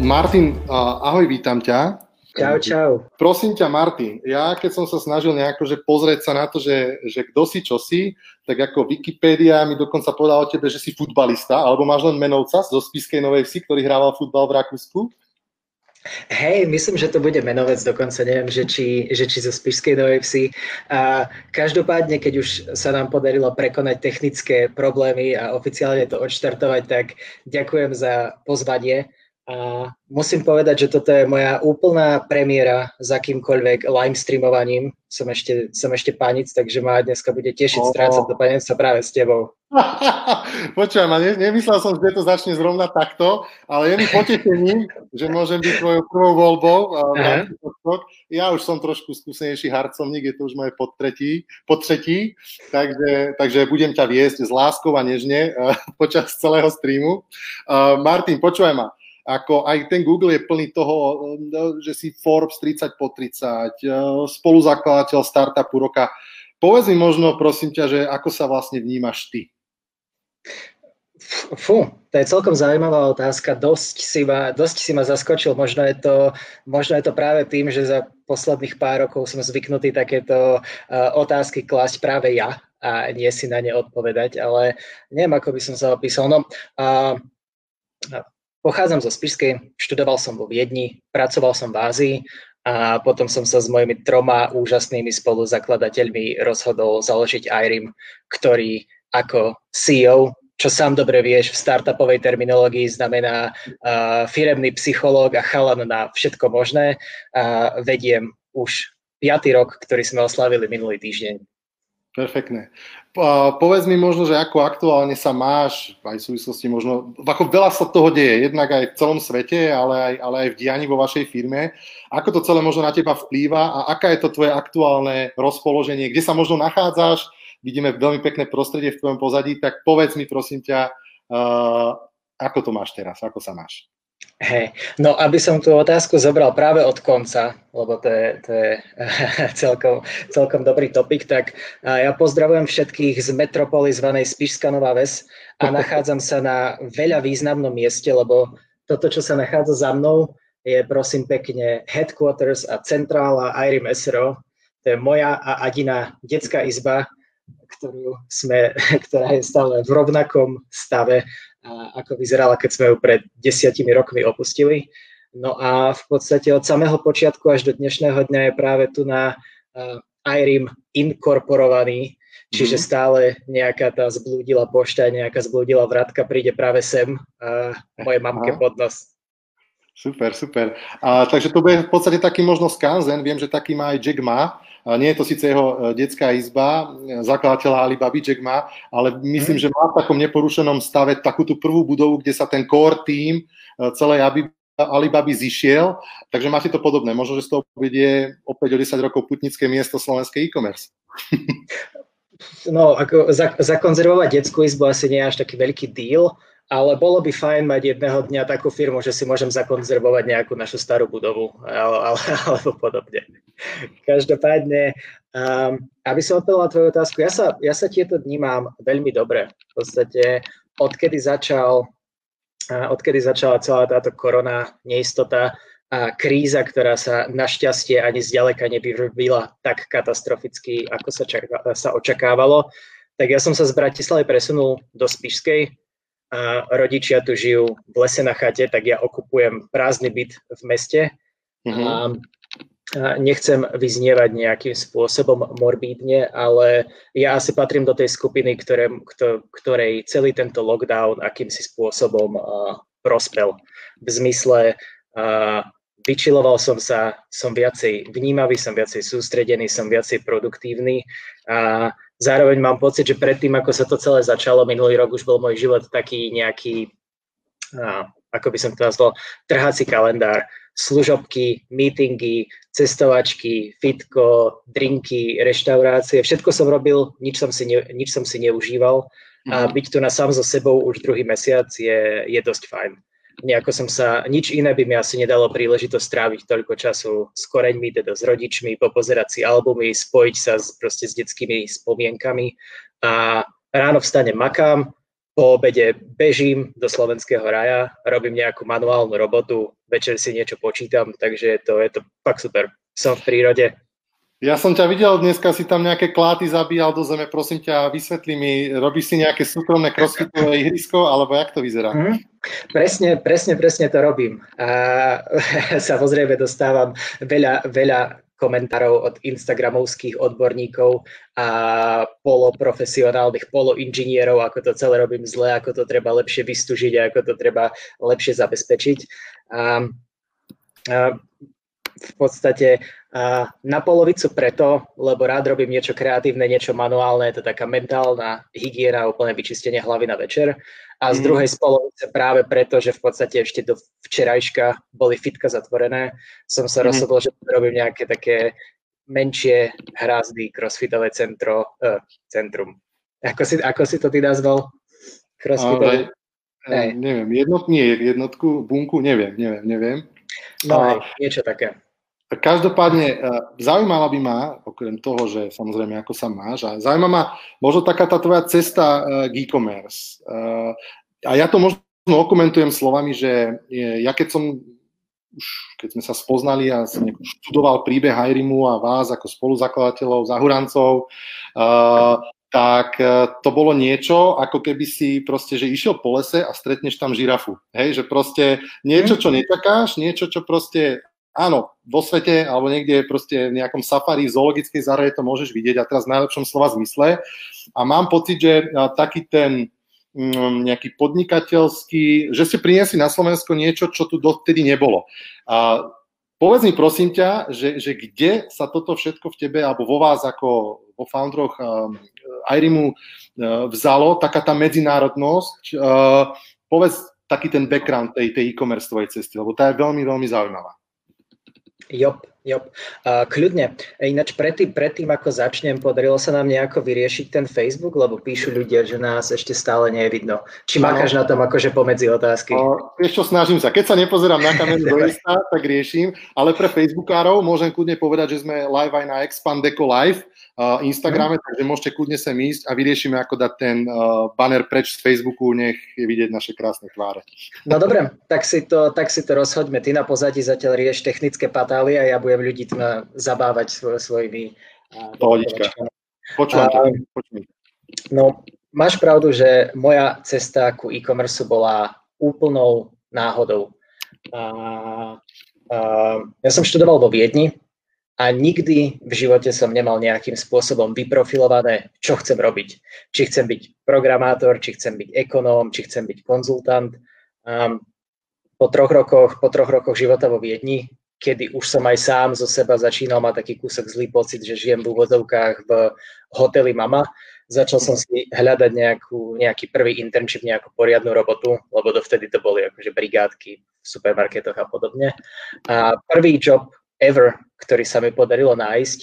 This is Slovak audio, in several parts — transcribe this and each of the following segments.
Martin, ahoj, vítam ťa. Čau, čau. Prosím ťa, Martin, ja keď som sa snažil nejako že pozrieť sa na to, že, že kto si, čo si, tak ako Wikipedia mi dokonca povedala o tebe, že si futbalista, alebo máš len menovca zo Spiskej Novej Vsi, ktorý hrával futbal v Rakúsku? Hej, myslím, že to bude menovec dokonca, neviem, že či, že či zo Spišskej Novej Vsi. A každopádne, keď už sa nám podarilo prekonať technické problémy a oficiálne to odštartovať, tak ďakujem za pozvanie a musím povedať, že toto je moja úplná premiéra s akýmkoľvek live streamovaním. Som ešte, som ešte panic, takže ma dneska bude tešiť oh. strácať to panenstvo práve s tebou. Počujem, ne, nemyslel som, že to začne zrovna takto, ale je mi potešením, že môžem byť tvojou prvou voľbou. Ja už som trošku skúsenejší harcovník, je to už moje podtretí, podtretí takže, takže budem ťa viesť s láskou a nežne uh, počas celého streamu. Uh, Martin, počúvaj ma, ako aj ten Google je plný toho, že si Forbes 30 po 30, e, spoluzakladateľ startupu roka. Povedz mi možno, prosím ťa, že ako sa vlastne vnímaš ty? Fú, to je celkom zaujímavá otázka. Dosť si ma, dosť si ma zaskočil. Možno je, to, možno je to práve tým, že za posledných pár rokov som zvyknutý takéto uh, otázky klásť práve ja a nie si na ne odpovedať, ale neviem, ako by som sa opísal. No, uh, Pochádzam zo Spišskej, študoval som vo Viedni, pracoval som v Ázii a potom som sa s mojimi troma úžasnými spoluzakladateľmi rozhodol založiť IRIM, ktorý ako CEO, čo sám dobre vieš, v startupovej terminológii znamená uh, firemný psychológ a chalan na všetko možné. Uh, vediem už piatý rok, ktorý sme oslavili minulý týždeň. Perfektné. Povedz mi možno, že ako aktuálne sa máš, aj v súvislosti možno, ako veľa sa toho deje, jednak aj v celom svete, ale aj, ale aj v dianí vo vašej firme. Ako to celé možno na teba vplýva a aká je to tvoje aktuálne rozpoloženie, kde sa možno nachádzaš, vidíme veľmi pekné prostredie v tvojom pozadí, tak povedz mi prosím ťa, uh, ako to máš teraz, ako sa máš? Hej, no aby som tú otázku zobral práve od konca, lebo to je, to je celkom, celkom dobrý topik, tak ja pozdravujem všetkých z metropoly zvanej Spišská Nová Ves a nachádzam sa na veľa významnom mieste, lebo toto, čo sa nachádza za mnou, je prosím pekne headquarters a centrála IRIM SRO. To je moja a Adina detská izba, ktorú sme, ktorá je stále v rovnakom stave ako vyzerala, keď sme ju pred desiatimi rokmi opustili. No a v podstate od samého počiatku až do dnešného dňa je práve tu na IRIM inkorporovaný, čiže mm. stále nejaká tá zblúdila pošta, nejaká zblúdila vratka príde práve sem mojej mamke pod nos. Super, super. A, takže to bude v podstate taký možno skanzen, viem, že taký má aj Jack Ma, nie je to síce jeho e, detská izba, e, zakladateľa Alibaba Jack Ma, ale myslím, hmm. že má v takom neporušenom stave takú tú prvú budovu, kde sa ten core team e, celej Alibaby zišiel, takže máte to podobné. Možno, že z toho bude opäť o 10 rokov putnické miesto slovenskej e-commerce. No, ako zakonzervovať detskú izbu asi nie je až taký veľký deal, ale bolo by fajn mať jedného dňa takú firmu, že si môžem zakonzervovať nejakú našu starú budovu ale, ale, alebo podobne. Každopádne, um, aby som odpovedal na tvoju otázku, ja sa, ja sa tieto dní mám veľmi dobre. V podstate, odkedy začal odkedy začala celá táto korona neistota a kríza, ktorá sa našťastie ani zďaleka nevyvrbila tak katastroficky, ako sa, čaká, sa očakávalo, tak ja som sa z Bratislavy presunul do Spišskej, a rodičia tu žijú v lese na chate, tak ja okupujem prázdny byt v meste. Mm-hmm. A, a nechcem vyznievať nejakým spôsobom morbídne, ale ja asi patrím do tej skupiny, ktoré, ktorej celý tento lockdown akýmsi spôsobom uh, prospel. V zmysle uh, vyčiloval som sa, som viacej vnímavý, som viacej sústredený, som viacej produktívny a zároveň mám pocit, že predtým, ako sa to celé začalo, minulý rok už bol môj život taký nejaký, ako by som to nazval, trhací kalendár, služobky, meetingy, cestovačky, fitko, drinky, reštaurácie, všetko som robil, nič som si, ne, nič som si neužíval a mhm. byť tu na sám so sebou už druhý mesiac je, je dosť fajn. Nejako som sa, nič iné by mi asi nedalo príležitosť stráviť toľko času s koreňmi, teda s rodičmi, popozerať si albumy, spojiť sa s, proste s detskými spomienkami a ráno vstane makám, po obede bežím do slovenského raja, robím nejakú manuálnu robotu, večer si niečo počítam, takže to, je to fakt super. Som v prírode, ja som ťa videl, dneska si tam nejaké kláty zabíjal do zeme, prosím ťa, vysvetli mi, robíš si nejaké súkromné crossfitové ihrisko, alebo jak to vyzerá? Mm, presne, presne, presne to robím. A samozrejme dostávam veľa, veľa komentárov od instagramovských odborníkov a poloprofesionálnych, poloinžinierov, ako to celé robím zle, ako to treba lepšie vystužiť a ako to treba lepšie zabezpečiť. A, a v podstate a na polovicu preto, lebo rád robím niečo kreatívne, niečo manuálne, je to taká mentálna hygiena, úplne vyčistenie hlavy na večer. A z mm. druhej polovice práve preto, že v podstate ešte do včerajška boli fitka zatvorené, som sa mm. rozhodol, že robím nejaké také menšie hrázdy crossfitové centro, uh, centrum. Ako si, ako si to ty nazval? Crossfitové? Ale, neviem, jednot, nie, jednotku, bunku, neviem, neviem, neviem. No, a, niečo také. Každopádne e, zaujímala by ma, okrem toho, že samozrejme ako sa máš, a zaujíma ma možno taká tá tvoja cesta e, k e-commerce. E, a ja to možno okomentujem slovami, že ja keď som už keď sme sa spoznali a som študoval príbeh Hajrimu a vás ako spoluzakladateľov, zahurancov, tak to bolo niečo, ako keby si proste, že išiel po lese a stretneš tam žirafu. Hej, že proste niečo, čo nečakáš, niečo, čo proste áno, vo svete alebo niekde proste v nejakom safari, v zoologickej záhrade to môžeš vidieť a teraz v najlepšom slova zmysle. A mám pocit, že taký ten mm, nejaký podnikateľský, že ste priniesli na Slovensko niečo, čo tu dotedy nebolo. A povedz mi prosím ťa, že, že kde sa toto všetko v tebe alebo vo vás ako vo founderoch um, Airimu uh, vzalo, taká tá medzinárodnosť, uh, povedz taký ten background tej, tej e-commerce tvojej cesty, lebo tá je veľmi, veľmi zaujímavá. Jop, jop. Uh, kľudne. Ináč predtým, predtým, ako začnem, podarilo sa nám nejako vyriešiť ten Facebook, lebo píšu ľudia, že nás ešte stále nie je vidno. Či no. makáš na tom akože pomedzi otázky? Uh, vieš čo, snažím sa. Keď sa nepozerám na kameru do Insta, tak riešim, ale pre Facebookárov môžem kľudne povedať, že sme live aj na Expandeco Live, Instagrame, mm. takže môžete kľudne sem ísť a vyriešime, ako dať ten uh, banner preč z Facebooku, nech je vidieť naše krásne tváre. No dobre, tak si to, tak si to rozhoďme. Ty na pozadí zatiaľ rieš technické patály a ja budem ľudí tma zabávať svoj, svojimi Pohodička. Počúvam uh, No, máš pravdu, že moja cesta ku e-commerce bola úplnou náhodou. Uh, uh, ja som študoval vo Viedni, a nikdy v živote som nemal nejakým spôsobom vyprofilované, čo chcem robiť. Či chcem byť programátor, či chcem byť ekonóm, či chcem byť konzultant. Um, po troch rokoch, po troch rokoch života vo Viedni, kedy už som aj sám zo seba začínal mať taký kúsok zlý pocit, že žijem v úvodzovkách v hoteli mama, začal som si hľadať nejakú, nejaký prvý internship, nejakú poriadnu robotu, lebo dovtedy to boli akože brigádky v supermarketoch a podobne. A prvý job ever, ktorý sa mi podarilo nájsť,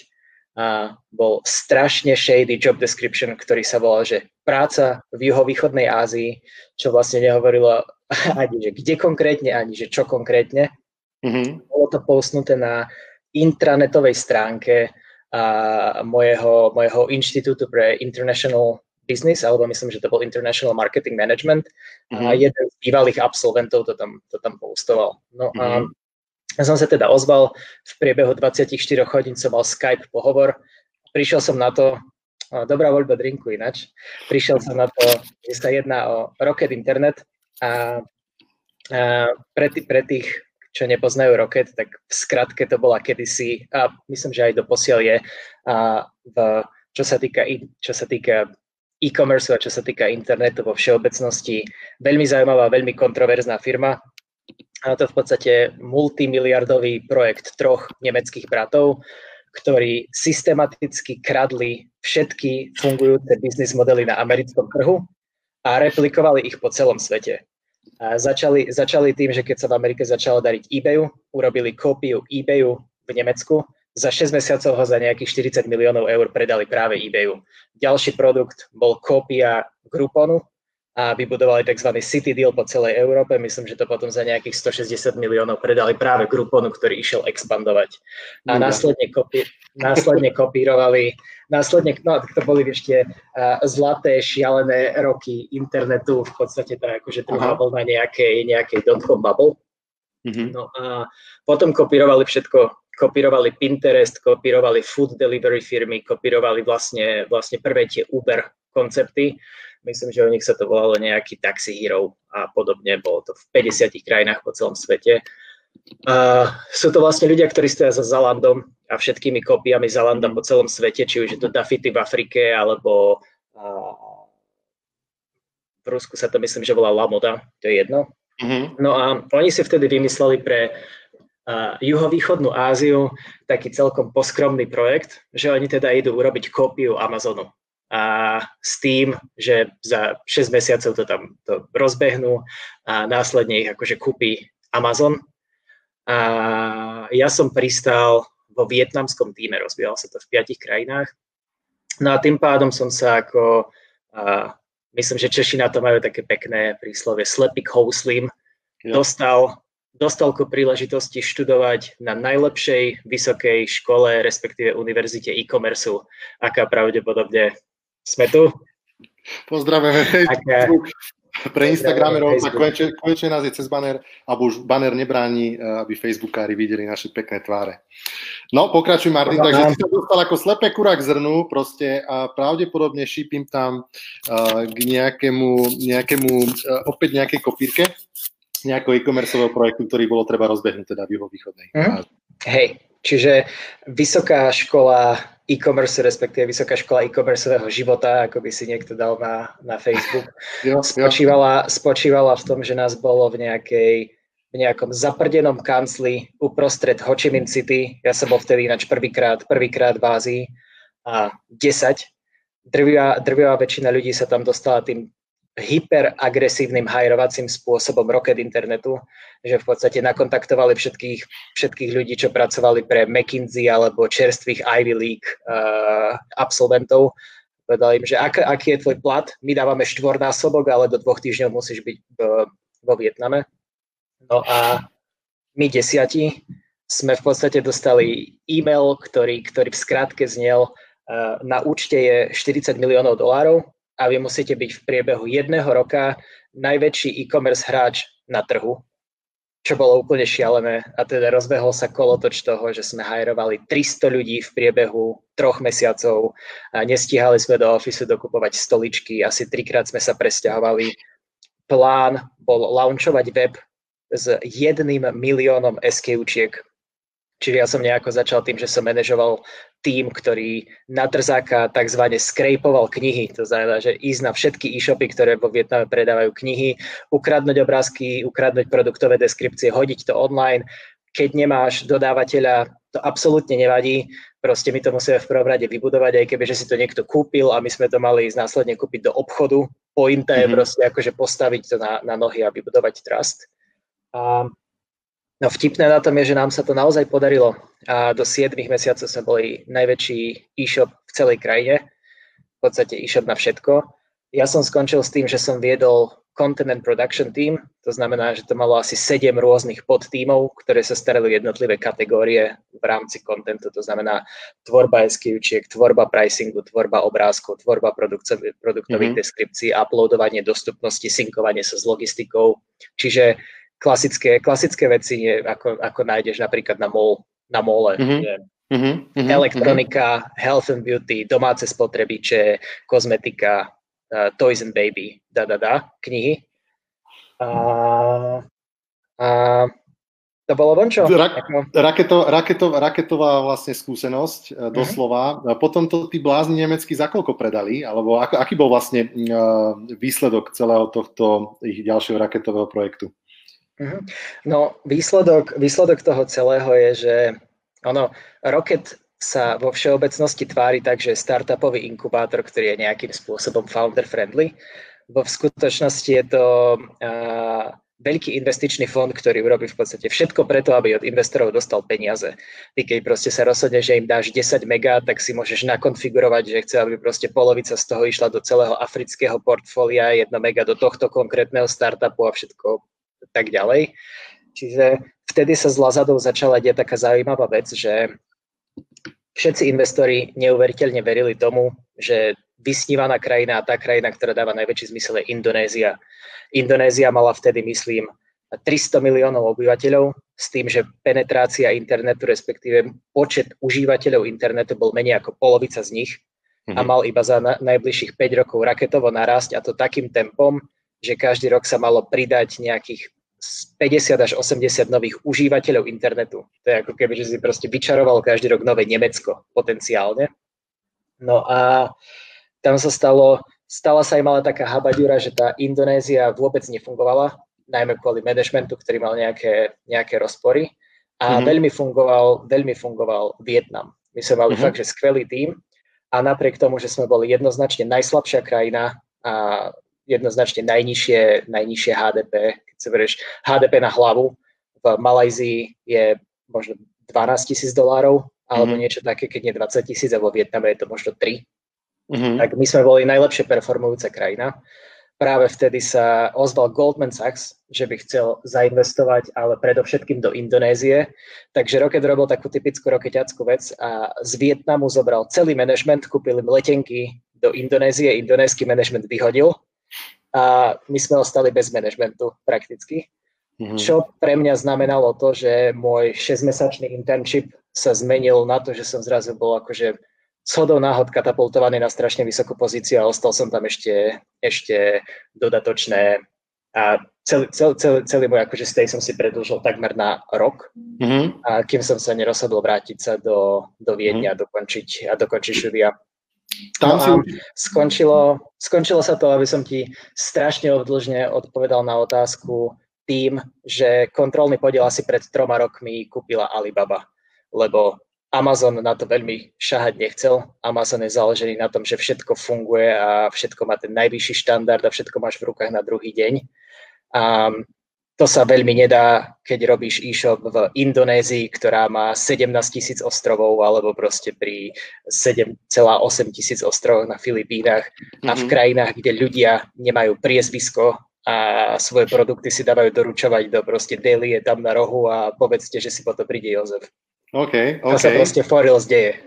a bol strašne shady job description, ktorý sa volal, že práca v juhovýchodnej Ázii, čo vlastne nehovorilo ani, že kde konkrétne, ani, že čo konkrétne. Mm-hmm. Bolo to postnuté na intranetovej stránke a mojeho, mojeho inštitútu pre international business, alebo myslím, že to bol International Marketing Management. Mm-hmm. A jeden z bývalých absolventov to tam, to tam postoval. No mm-hmm. a ja som sa teda ozval, v priebehu 24 hodín som mal Skype pohovor. Prišiel som na to, dobrá voľba drinku ináč, prišiel som na to, že sa jedná o Rocket Internet a, a pre, tých, pre tých, čo nepoznajú Rocket, tak v skratke to bola kedysi, a myslím, že aj do posiel je, a v, čo sa týka, čo sa týka e-commerce a čo sa týka internetu vo všeobecnosti, veľmi zaujímavá, veľmi kontroverzná firma, to v podstate multimiliardový projekt troch nemeckých bratov, ktorí systematicky kradli všetky fungujúce biznis modely na americkom trhu a replikovali ich po celom svete. A začali, začali tým, že keď sa v Amerike začalo dariť eBayu, urobili kópiu eBayu v Nemecku, za 6 mesiacov ho za nejakých 40 miliónov eur predali práve eBayu. Ďalší produkt bol kópia Grouponu, a vybudovali tzv. city deal po celej Európe. Myslím, že to potom za nejakých 160 miliónov predali práve Grouponu, ktorý išiel expandovať. A následne, kopí, následne kopírovali, následne, no to boli ešte uh, zlaté, šialené roky internetu, v podstate tá akože druhá vlna nejakej, nejakej dotcom bubble. Mm-hmm. No a potom kopírovali všetko, kopírovali Pinterest, kopírovali food delivery firmy, kopírovali vlastne, vlastne prvé tie Uber koncepty Myslím, že o nich sa to volalo nejaký Taxi Hero a podobne. Bolo to v 50 krajinách po celom svete. Uh, sú to vlastne ľudia, ktorí stoja za Zalandom a všetkými kópiami Zalanda po celom svete, či už je to Dafity v Afrike, alebo uh, v Rusku sa to myslím, že volá Lamoda, to je jedno. Mm-hmm. No a oni si vtedy vymysleli pre uh, juhovýchodnú Áziu taký celkom poskromný projekt, že oni teda idú urobiť kópiu Amazonu a s tým, že za 6 mesiacov to tam to rozbehnú a následne ich akože kúpi Amazon. A ja som pristal vo vietnamskom týme, rozbiehal sa to v piatich krajinách. No a tým pádom som sa ako, a myslím, že Češi na to majú také pekné príslovie, slepik houslím, ja. dostal, dostal ku príležitosti študovať na najlepšej vysokej škole, respektíve univerzite e-commerce, aká pravdepodobne sme tu. Pozdravujeme Facebook. Pre Instagramerov a konečne, konečne nás je cez banner, alebo už banner nebráni, eh, aby Facebookári videli naše pekné tváre. No, pokračuj Martin, takže si sa dostal ako slepé kurá k zrnu proste a pravdepodobne šípim tam uh, k nejakému, nejakému uh, opäť nejakej kopírke nejakého e-commerceového projektu, ktorý bolo treba rozbehnúť teda v juhovýchodnej. Mm. Hej, čiže vysoká škola e-commerce, respektíve vysoká škola e-commerceového života, ako by si niekto dal na, na Facebook, jo, spočívala, jo. spočívala v tom, že nás bolo v nejakej v nejakom zaprdenom kancli uprostred Ho Chi Minh City. Ja som bol vtedy ináč prvýkrát, prvýkrát v Ázii a 10. Drvivá, drvivá väčšina ľudí sa tam dostala tým hyperagresívnym hajrovacím spôsobom rocket internetu, že v podstate nakontaktovali všetkých, všetkých ľudí, čo pracovali pre McKinsey alebo čerstvých Ivy League uh, absolventov. Povedali im, že ak, aký je tvoj plat, my dávame štvornásobok, ale do dvoch týždňov musíš byť v, vo Vietname. No a my desiati sme v podstate dostali e-mail, ktorý, ktorý v skratke znel, uh, na účte je 40 miliónov dolárov, a vy musíte byť v priebehu jedného roka najväčší e-commerce hráč na trhu, čo bolo úplne šialené. A teda rozbehol sa kolotoč toho, že sme hajrovali 300 ľudí v priebehu troch mesiacov a nestíhali sme do ofisu dokupovať stoličky, asi trikrát sme sa presťahovali. Plán bol launchovať web s jedným miliónom SKUčiek Čiže ja som nejako začal tým, že som manažoval tým, ktorý na trzáka tzv. skrejpoval knihy. To znamená, že ísť na všetky e-shopy, ktoré vo Vietname predávajú knihy, ukradnúť obrázky, ukradnúť produktové deskripcie, hodiť to online. Keď nemáš dodávateľa, to absolútne nevadí. Proste my to musíme v prvom rade vybudovať, aj keby že si to niekto kúpil a my sme to mali ísť následne kúpiť do obchodu. Pointa mm-hmm. je mhm. proste akože postaviť to na, na nohy a vybudovať trust. A No vtipné na tom je, že nám sa to naozaj podarilo a do 7 mesiacov sme boli najväčší e-shop v celej krajine, v podstate e-shop na všetko. Ja som skončil s tým, že som viedol content and production team, to znamená, že to malo asi 7 rôznych podtímov, ktoré sa starali jednotlivé kategórie v rámci kontentu, to znamená tvorba SQčiek, tvorba pricingu, tvorba obrázkov, tvorba produktových mm-hmm. deskripcií, uploadovanie dostupnosti, synkovanie sa s logistikou. Čiže klasické, klasické veci, je, ako, ako nájdeš napríklad na, mall, na mole. Mm-hmm. Je, mm-hmm. Elektronika, mm-hmm. health and beauty, domáce spotrebiče, kozmetika, uh, toys and baby, da, da, da, knihy. A, a to bolo vončo. Ra- raketo, raketo, raketová vlastne skúsenosť, uh, doslova. Mm-hmm. Potom to tí blázni nemecky za koľko predali? Alebo ako, aký bol vlastne uh, výsledok celého tohto ich ďalšieho raketového projektu? Mhm. No, výsledok, výsledok toho celého je, že ono, Rocket, sa vo všeobecnosti tvári tak, že je startupový inkubátor, ktorý je nejakým spôsobom founder-friendly. Vo v skutočnosti je to uh, veľký investičný fond, ktorý urobí v podstate všetko preto, aby od investorov dostal peniaze. Ty keď proste sa rozhodne, že im dáš 10 mega, tak si môžeš nakonfigurovať, že chce, aby proste polovica z toho išla do celého afrického portfólia, 1 mega do tohto konkrétneho startupu a všetko tak ďalej. Čiže vtedy sa z Lazadou začala diať taká zaujímavá vec, že všetci investori neuveriteľne verili tomu, že vysnívaná krajina a tá krajina, ktorá dáva najväčší zmysel je Indonézia. Indonézia mala vtedy, myslím, 300 miliónov obyvateľov s tým, že penetrácia internetu, respektíve počet užívateľov internetu bol menej ako polovica z nich a mhm. mal iba za na, najbližších 5 rokov raketovo narásť a to takým tempom, že každý rok sa malo pridať nejakých 50 až 80 nových užívateľov internetu. To je ako keby, že si proste vyčaroval každý rok nové Nemecko potenciálne. No a tam sa stalo, stala sa im ale taká habaďura, že tá Indonézia vôbec nefungovala, najmä kvôli managementu, ktorý mal nejaké, nejaké rozpory. A mm-hmm. veľmi, fungoval, veľmi fungoval Vietnam. My sme mali mm-hmm. fakt, že skvelý tím a napriek tomu, že sme boli jednoznačne najslabšia krajina a jednoznačne najnižšie, najnižšie HDP. Keď si berieš HDP na hlavu, v Malajzii je možno 12 tisíc dolárov, alebo mm-hmm. niečo také, keď nie 20 tisíc, a vo Vietname je to možno 3. Mm-hmm. Tak my sme boli najlepšie performujúca krajina. Práve vtedy sa ozval Goldman Sachs, že by chcel zainvestovať, ale predovšetkým do Indonézie. Takže Rocket robil takú typickú rokeťackú vec a z Vietnamu zobral celý management, kúpil im letenky do Indonézie, indonésky management vyhodil a my sme ostali bez managementu prakticky. Mm-hmm. Čo pre mňa znamenalo to, že môj 6-mesačný internship sa zmenil na to, že som zrazu bol akože shodou náhod katapultovaný na strašne vysokú pozíciu a ostal som tam ešte, ešte dodatočné a celý, celý, celý, celý môj akože stay som si predlžil takmer na rok, mm-hmm. a kým som sa nerozhodol vrátiť sa do, do Viedňa mm-hmm. a dokončiť, a dokončiť štúdia. Tam no si... skončilo, skončilo sa to, aby som ti strašne obdlžne odpovedal na otázku tým, že kontrolný podiel asi pred troma rokmi kúpila Alibaba, lebo Amazon na to veľmi šahať nechcel. Amazon je založený na tom, že všetko funguje a všetko má ten najvyšší štandard a všetko máš v rukách na druhý deň. A to sa veľmi nedá, keď robíš e-shop v Indonézii, ktorá má 17 tisíc ostrovov, alebo proste pri 7,8 tisíc ostrovoch na Filipínach mm-hmm. a v mhm. krajinách, kde ľudia nemajú priezvisko a svoje produkty si dávajú doručovať do proste Delhi je tam na rohu a povedzte, že si potom príde Jozef. OK, OK. To sa proste Forils deje.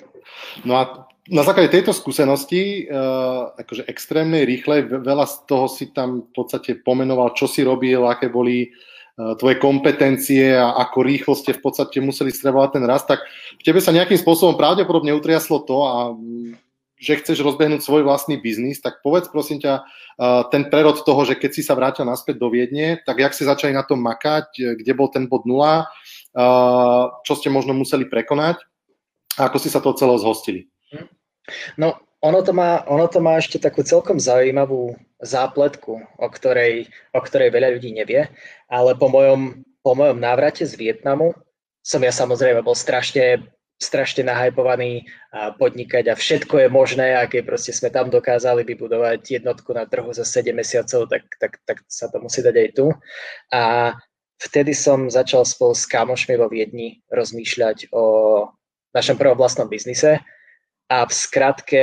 No a na základe tejto skúsenosti, uh, akože extrémnej, rýchlej, veľa z toho si tam v podstate pomenoval, čo si robil, aké boli uh, tvoje kompetencie a ako rýchlo ste v podstate museli strebovať ten rast, tak v tebe sa nejakým spôsobom pravdepodobne utriaslo to a že chceš rozbehnúť svoj vlastný biznis, tak povedz prosím ťa uh, ten prerod toho, že keď si sa vrátil naspäť do Viedne, tak jak ste začali na tom makať, kde bol ten bod nula, čo ste možno museli prekonať a ako si sa toho celého zhostili? No, ono to, má, ono to má ešte takú celkom zaujímavú zápletku, o ktorej, o ktorej veľa ľudí nevie, ale po mojom, po mojom návrate z Vietnamu som ja samozrejme bol strašne, strašne nahajpovaný podnikať a všetko je možné a keď proste sme tam dokázali vybudovať jednotku na trhu za 7 mesiacov, tak, tak, tak sa to musí dať aj tu. A vtedy som začal spolu s kamošmi vo Viedni rozmýšľať o našom prvom vlastnom biznise a v skratke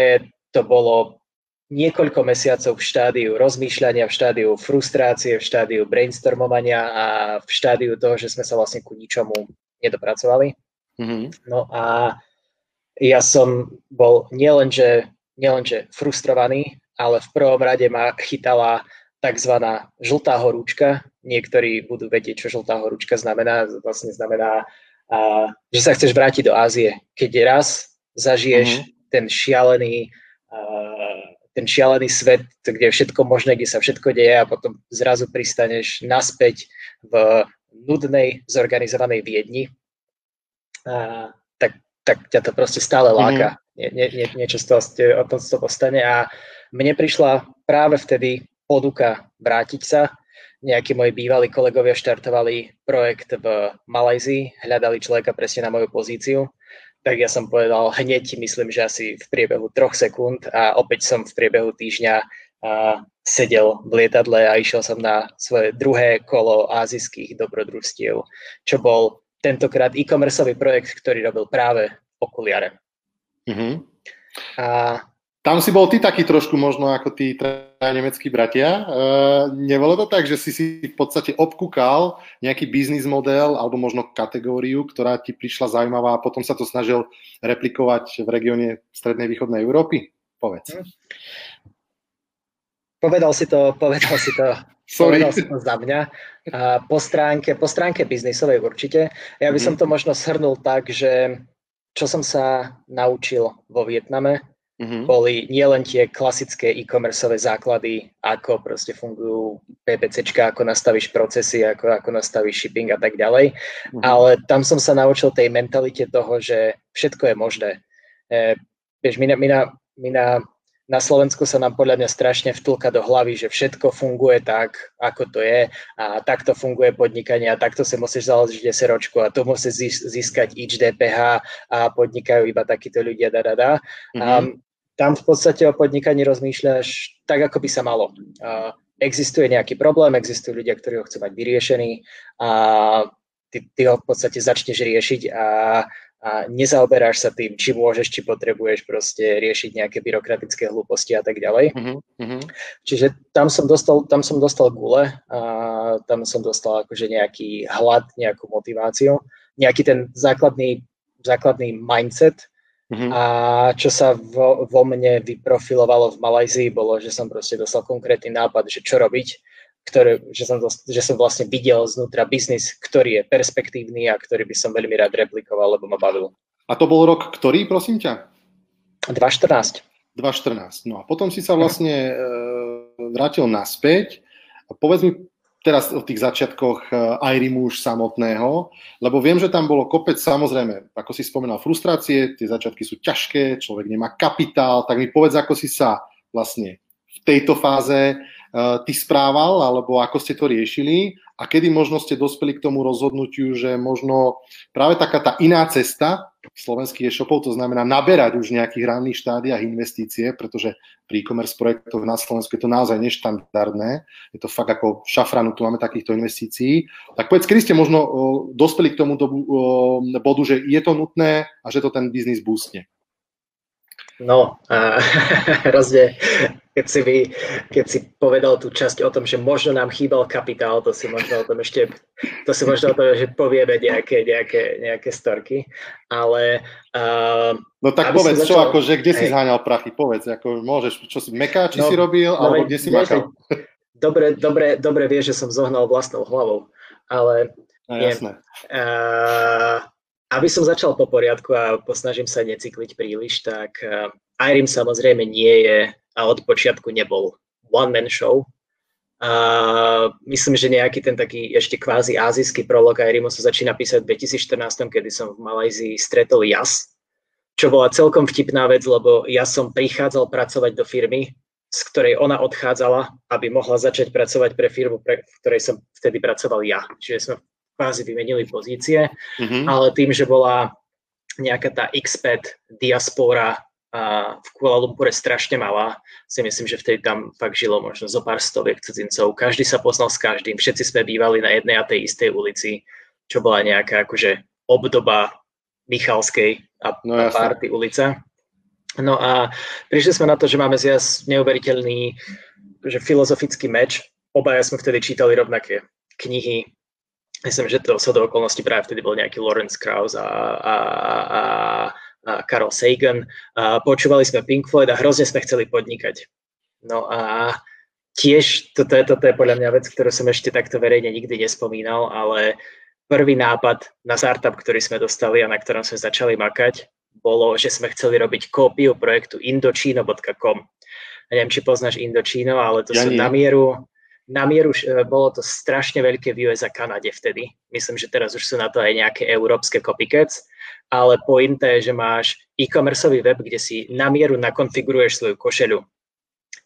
to bolo niekoľko mesiacov v štádiu rozmýšľania, v štádiu frustrácie, v štádiu brainstormovania a v štádiu toho, že sme sa vlastne ku ničomu nedopracovali. Mm-hmm. No a ja som bol nielenže, nielenže frustrovaný, ale v prvom rade ma chytala tzv. žltá horúčka. Niektorí budú vedieť, čo žltá horúčka znamená. Vlastne znamená, a, že sa chceš vrátiť do Ázie. Keď raz zažiješ mm-hmm ten šialený, ten šialený svet, kde je všetko možné, kde sa všetko deje a potom zrazu pristaneš naspäť v nudnej, zorganizovanej Viedni, uh, tak, tak ťa to proste stále mhm. láka. Mm. Nie, nie, nie, niečo z toho, o tom z toho postane a mne prišla práve vtedy poduka vrátiť sa. Nejakí moji bývalí kolegovia štartovali projekt v Malajzii, hľadali človeka presne na moju pozíciu tak ja som povedal hneď, myslím, že asi v priebehu troch sekúnd a opäť som v priebehu týždňa a sedel v lietadle a išiel som na svoje druhé kolo azijských dobrodružstiev, čo bol tentokrát e-commerceový projekt, ktorý robil práve okuliare. Mm-hmm. A tam si bol ty taký trošku možno ako tí nemeckí bratia. E, nebolo to tak, že si si v podstate obkúkal nejaký biznis model alebo možno kategóriu, ktorá ti prišla zaujímavá a potom sa to snažil replikovať v regióne Strednej východnej Európy? Povedz. Hm. Povedal si to, povedal si to, povedal si to za mňa. A po, stránke, po stránke biznisovej určite. Ja by som mhm. to možno shrnul tak, že čo som sa naučil vo Vietname, mm-hmm. boli nielen tie klasické e-commerceové základy, ako proste fungujú PPCčka, ako nastavíš procesy, ako, ako nastavíš shipping a tak ďalej, mm-hmm. ale tam som sa naučil tej mentalite toho, že všetko je možné. E, vieš, my na, my, na, my na, na Slovensku sa nám podľa mňa strašne vtulka do hlavy, že všetko funguje tak, ako to je a takto funguje podnikanie a takto sa musíš založiť deseročku a to musí získať ič DPH a podnikajú iba takíto ľudia, da, da, da. Mm-hmm. Um, tam v podstate o podnikaní rozmýšľaš tak, ako by sa malo. Uh, existuje nejaký problém, existujú ľudia, ktorí ho chcú mať vyriešený a ty, ty ho v podstate začneš riešiť a, a nezaoberáš sa tým, či môžeš, či potrebuješ proste riešiť nejaké byrokratické hlúposti a tak ďalej. Uh-huh. Čiže tam som dostal, tam som dostal gule a tam som dostal akože nejaký hlad, nejakú motiváciu, nejaký ten základný, základný mindset, Mm-hmm. A čo sa vo, vo mne vyprofilovalo v Malajzii, bolo, že som proste dostal konkrétny nápad, že čo robiť, ktoré, že, som že som vlastne videl znútra biznis, ktorý je perspektívny a ktorý by som veľmi rád replikoval, lebo ma bavil. A to bol rok ktorý, prosím ťa? 2014. 2014. No a potom si sa vlastne e, vrátil naspäť. Povedz mi teraz o tých začiatkoch eh, Irimu už samotného, lebo viem, že tam bolo kopec, samozrejme, ako si spomenal, frustrácie, tie začiatky sú ťažké, človek nemá kapitál, tak mi povedz, ako si sa vlastne v tejto fáze uh, ty správal, alebo ako ste to riešili a kedy možno ste dospeli k tomu rozhodnutiu, že možno práve taká tá iná cesta slovenských e-shopov, to znamená naberať už v nejakých ranných štádiách investície, pretože pri e-commerce projektoch na Slovensku je to naozaj neštandardné, je to fakt ako šafranu, tu máme takýchto investícií. Tak povedz, kedy ste možno o, dospeli k tomu dobu, o, bodu, že je to nutné a že to ten biznis boostne? No, a hrozne, keď si, vy, keď si povedal tú časť o tom, že možno nám chýbal kapitál, to si možno o tom ešte, to si možno o tom, že povieme nejaké, nejaké, nejaké storky, ale... Uh, no tak povedz, začal... čo, akože, kde si zháňal prachy, povedz, ako môžeš, čo si meká, či no, si robil, no, alebo kde si makal? Dobre, dobre, dobre vieš, že som zohnal vlastnou hlavou, ale... No, jasné. Uh, aby som začal po poriadku a posnažím sa necykliť príliš, tak uh, Irim samozrejme nie je a od počiatku nebol one-man show. Uh, myslím, že nejaký ten taký ešte kvázi azijský prolog Irimu sa začína písať v 2014, kedy som v Malajzii stretol Jas, čo bola celkom vtipná vec, lebo ja som prichádzal pracovať do firmy, z ktorej ona odchádzala, aby mohla začať pracovať pre firmu, pre, v ktorej som vtedy pracoval ja. Čiže sme kvázi vymenili pozície, mm-hmm. ale tým, že bola nejaká tá expat diaspora a v Kuala Lumpure strašne malá, si myslím, že vtedy tam fakt žilo možno zo pár stoviek cudzincov. Každý sa poznal s každým, všetci sme bývali na jednej a tej istej ulici, čo bola nejaká akože obdoba Michalskej a, no, a Párty ulica. No a prišli sme na to, že máme zjazd neuveriteľný že filozofický meč. Obaja sme vtedy čítali rovnaké knihy, myslím, že to sa do okolností práve vtedy bol nejaký Lawrence Krauss a, a, a, a Carl Sagan. A počúvali sme Pink Floyd a hrozne sme chceli podnikať. No a tiež toto je, toto je podľa mňa vec, ktorú som ešte takto verejne nikdy nespomínal, ale prvý nápad na startup, ktorý sme dostali a na ktorom sme začali makať, bolo, že sme chceli robiť kópiu projektu indochino.com. Ja neviem, či poznáš Indochino, ale to ja sú nie. na mieru na mieru, e, bolo to strašne veľké v US a Kanade vtedy. Myslím, že teraz už sú na to aj nejaké európske copycats, ale pointa je, že máš e-commerceový web, kde si na mieru nakonfiguruješ svoju košelu.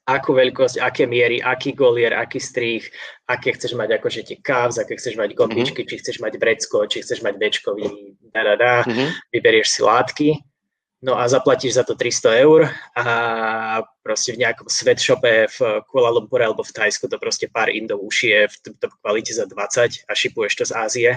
akú veľkosť, aké miery, aký golier, aký strých, aké chceš mať akože tie kávs, aké chceš mať gotičky, mm-hmm. či chceš mať vrecko, či chceš mať bečkový, da, da, da. Mm-hmm. vyberieš si látky, no a zaplatíš za to 300 eur a proste v nejakom sweatshope v Kuala Lumpur alebo v Thajsku to proste pár indov ušije v top kvalite za 20 a šipuješ to z Ázie.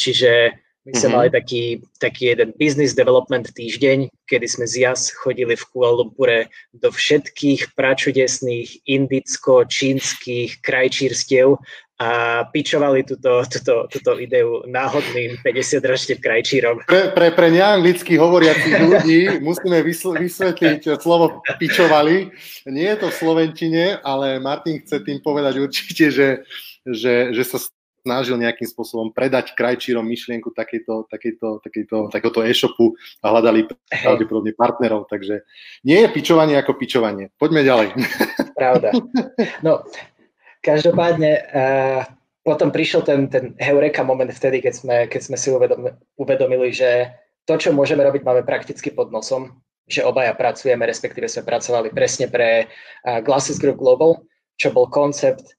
Čiže my sme mm-hmm. mali taký, taký jeden business development týždeň, kedy sme z JAS chodili v Kuala Lumpure do všetkých pračudesných indicko-čínskych krajčírstiev a pičovali túto, túto, túto ideu náhodným 50-ročným krajčírom. Pre, pre, pre neanglicky hovoriacich ľudí musíme vysvetliť slovo pičovali. Nie je to v Slovenčine, ale Martin chce tým povedať určite, že, že, že sa snažil nejakým spôsobom predať krajčírom myšlienku takejto, takejto, takejto, takéhoto e-shopu a hľadali pravdepodobne partnerov, takže nie je pičovanie ako pičovanie. Poďme ďalej. Pravda. No, každopádne uh, potom prišiel ten, ten heureka moment vtedy, keď sme, keď sme si uvedom, uvedomili, že to, čo môžeme robiť, máme prakticky pod nosom, že obaja pracujeme, respektíve sme pracovali presne pre uh, Glasses Group Global, čo bol koncept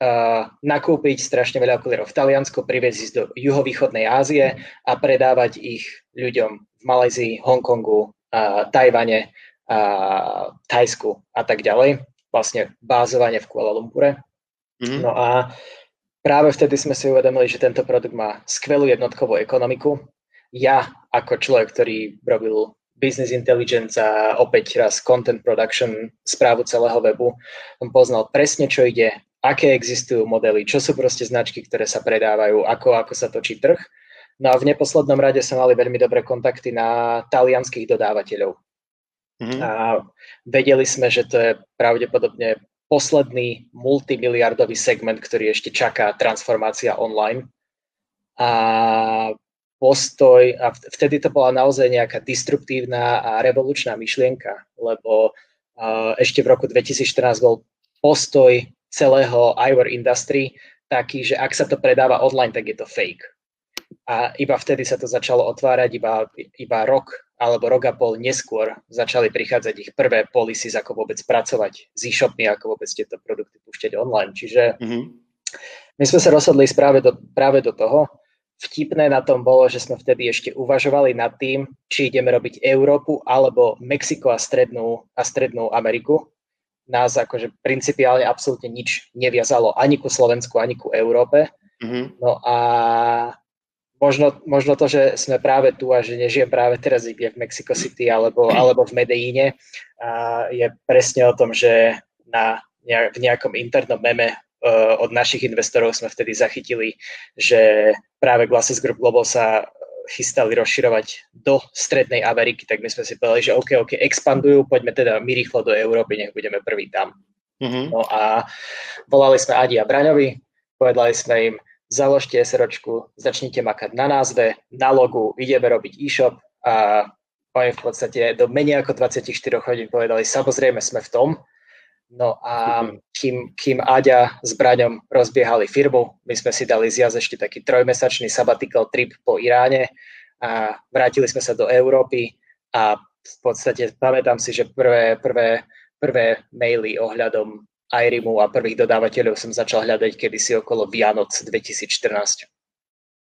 uh, nakúpiť strašne veľa okulierov v Taliansku, priviezť ich do juhovýchodnej Ázie a predávať ich ľuďom v Malajzii, Hongkongu, uh, Tajvane, uh, Tajsku a tak ďalej. Vlastne bázovanie v Kuala Lumpure. Mm-hmm. No a práve vtedy sme si uvedomili, že tento produkt má skvelú jednotkovú ekonomiku. Ja ako človek, ktorý robil business intelligence a opäť raz content production, správu celého webu, som poznal presne, čo ide aké existujú modely, čo sú proste značky, ktoré sa predávajú, ako, ako sa točí trh. No a v neposlednom rade sme mali veľmi dobré kontakty na talianských dodávateľov. Mm-hmm. A vedeli sme, že to je pravdepodobne posledný multimiliardový segment, ktorý ešte čaká transformácia online. A postoj, a vtedy to bola naozaj nejaká disruptívna a revolučná myšlienka, lebo ešte v roku 2014 bol postoj celého eyewear industry taký, že ak sa to predáva online, tak je to fake. A iba vtedy sa to začalo otvárať, iba, iba rok alebo rok a pol neskôr začali prichádzať ich prvé policies, ako vôbec pracovať s e-shopmi, ako vôbec tieto produkty púšťať online. Čiže mm-hmm. my sme sa rozhodli práve do, práve do toho. Vtipné na tom bolo, že sme vtedy ešte uvažovali nad tým, či ideme robiť Európu alebo Mexiko a Strednú, a Strednú Ameriku nás akože principiálne absolútne nič neviazalo ani ku Slovensku, ani ku Európe. Mm-hmm. No a možno, možno to, že sme práve tu a že nežijem práve teraz niekde v Mexico City alebo, alebo v Medellíne, a je presne o tom, že na, v nejakom internom meme uh, od našich investorov sme vtedy zachytili, že práve Glasses Group Global sa chystali rozširovať do Strednej Ameriky, tak my sme si povedali, že OK, OK, expandujú, poďme teda my rýchlo do Európy, nech budeme prvý tam. Mm-hmm. No a volali sme Adi a Braňovi, povedali sme im, založte SROčku, začnite makať na názve, na logu, ideme robiť e-shop a oni v podstate do menej ako 24 hodín povedali, samozrejme sme v tom, No a kým, kým Aďa s Braňom rozbiehali firmu, my sme si dali zjazd ešte taký trojmesačný sabbatical trip po Iráne a vrátili sme sa do Európy a v podstate pamätám si, že prvé, prvé, prvé maily ohľadom Irimu a prvých dodávateľov som začal hľadať kedysi okolo Vianoc 2014.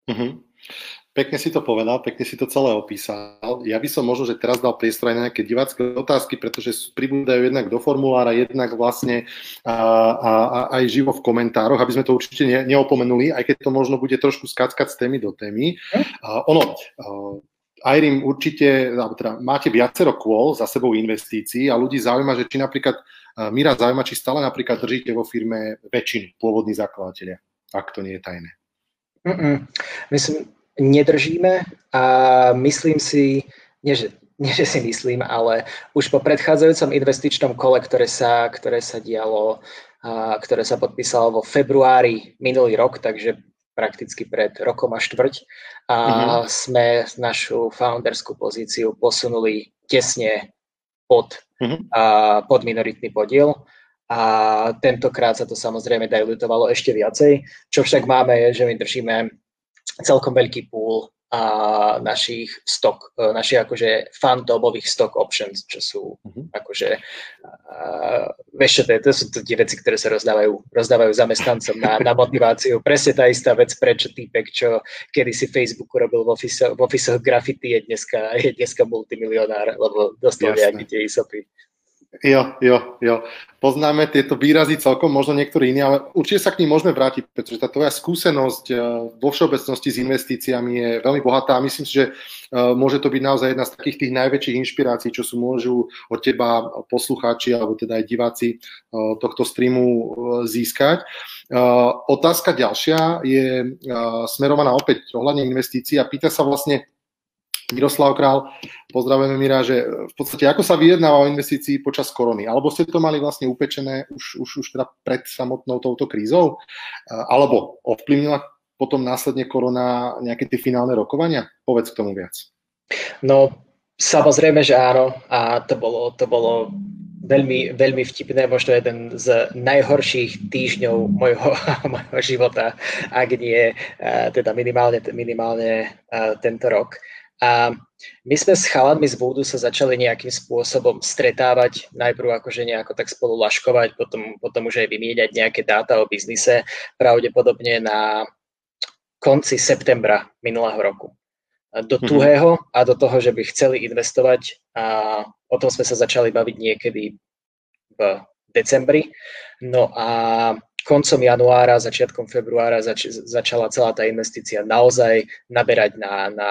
Mm-hmm. Pekne si to povedal, pekne si to celé opísal. Ja by som možno, že teraz dal priestor aj na nejaké divácké otázky, pretože pribúdajú jednak do formulára, jednak vlastne a, a, a aj živo v komentároch, aby sme to určite ne, neopomenuli, aj keď to možno bude trošku skackať z témy do témy. A, ono, a, Irim určite, teda máte viacero kôl za sebou investícií a ľudí zaujíma, že či napríklad, Mira zaujíma, či stále napríklad držíte vo firme väčšinu pôvodných zakladateľia, ak to nie je tajné. Mm-mm. Myslím, nedržíme a myslím si, nie že, nie že si myslím, ale už po predchádzajúcom investičnom kole, ktoré sa, ktoré sa dialo, a ktoré sa podpísalo vo februári minulý rok, takže prakticky pred rokom a štvrť, a mm-hmm. sme našu founderskú pozíciu posunuli tesne pod, mm-hmm. a, pod minoritný podiel. A tentokrát sa to samozrejme dilutovalo ešte viacej. Čo však máme je, že my držíme celkom veľký púl a našich stock, e, našich akože fantobových stock options, čo sú uh-huh. akože, uh, vieš čo to je, to sú to tie veci, ktoré sa rozdávajú, rozdávajú zamestnancom na, na motiváciu. Presne tá istá vec, prečo týpek, čo kedy si Facebooku robil v, office, v office graffiti, je dneska, je dneska multimilionár, lebo dostal nejaké tie isopy. Jo, jo, jo. Poznáme tieto výrazy celkom, možno niektorí iní, ale určite sa k ním môžeme vrátiť, pretože tá tvoja skúsenosť eh, vo všeobecnosti s investíciami je veľmi bohatá a myslím si, že eh, môže to byť naozaj jedna z takých tých najväčších inšpirácií, čo sú môžu od teba poslucháči alebo teda aj diváci eh, tohto streamu získať. Otázka ďalšia je smerovaná opäť ohľadne investícií a pýta sa vlastne, Miroslav Král, pozdravujeme Mira, že v podstate ako sa vyjednáva o investícii počas korony? Alebo ste to mali vlastne upečené už, už, už teda pred samotnou touto krízou? Alebo ovplyvnila potom následne korona nejaké tie finálne rokovania? Povedz k tomu viac. No, samozrejme, že áno. A to bolo, to bolo veľmi, veľmi vtipné, možno jeden z najhorších týždňov mojho, mojho života, ak nie teda minimálne, minimálne tento rok. A my sme s chalanmi z Vúdu sa začali nejakým spôsobom stretávať, najprv akože nejako tak spolu laškovať, potom, potom už aj vymieňať nejaké dáta o biznise, pravdepodobne na konci septembra minulého roku. Do mhm. tuhého a do toho, že by chceli investovať a o tom sme sa začali baviť niekedy v decembri. No a koncom januára, začiatkom februára zač- začala celá tá investícia naozaj naberať na, na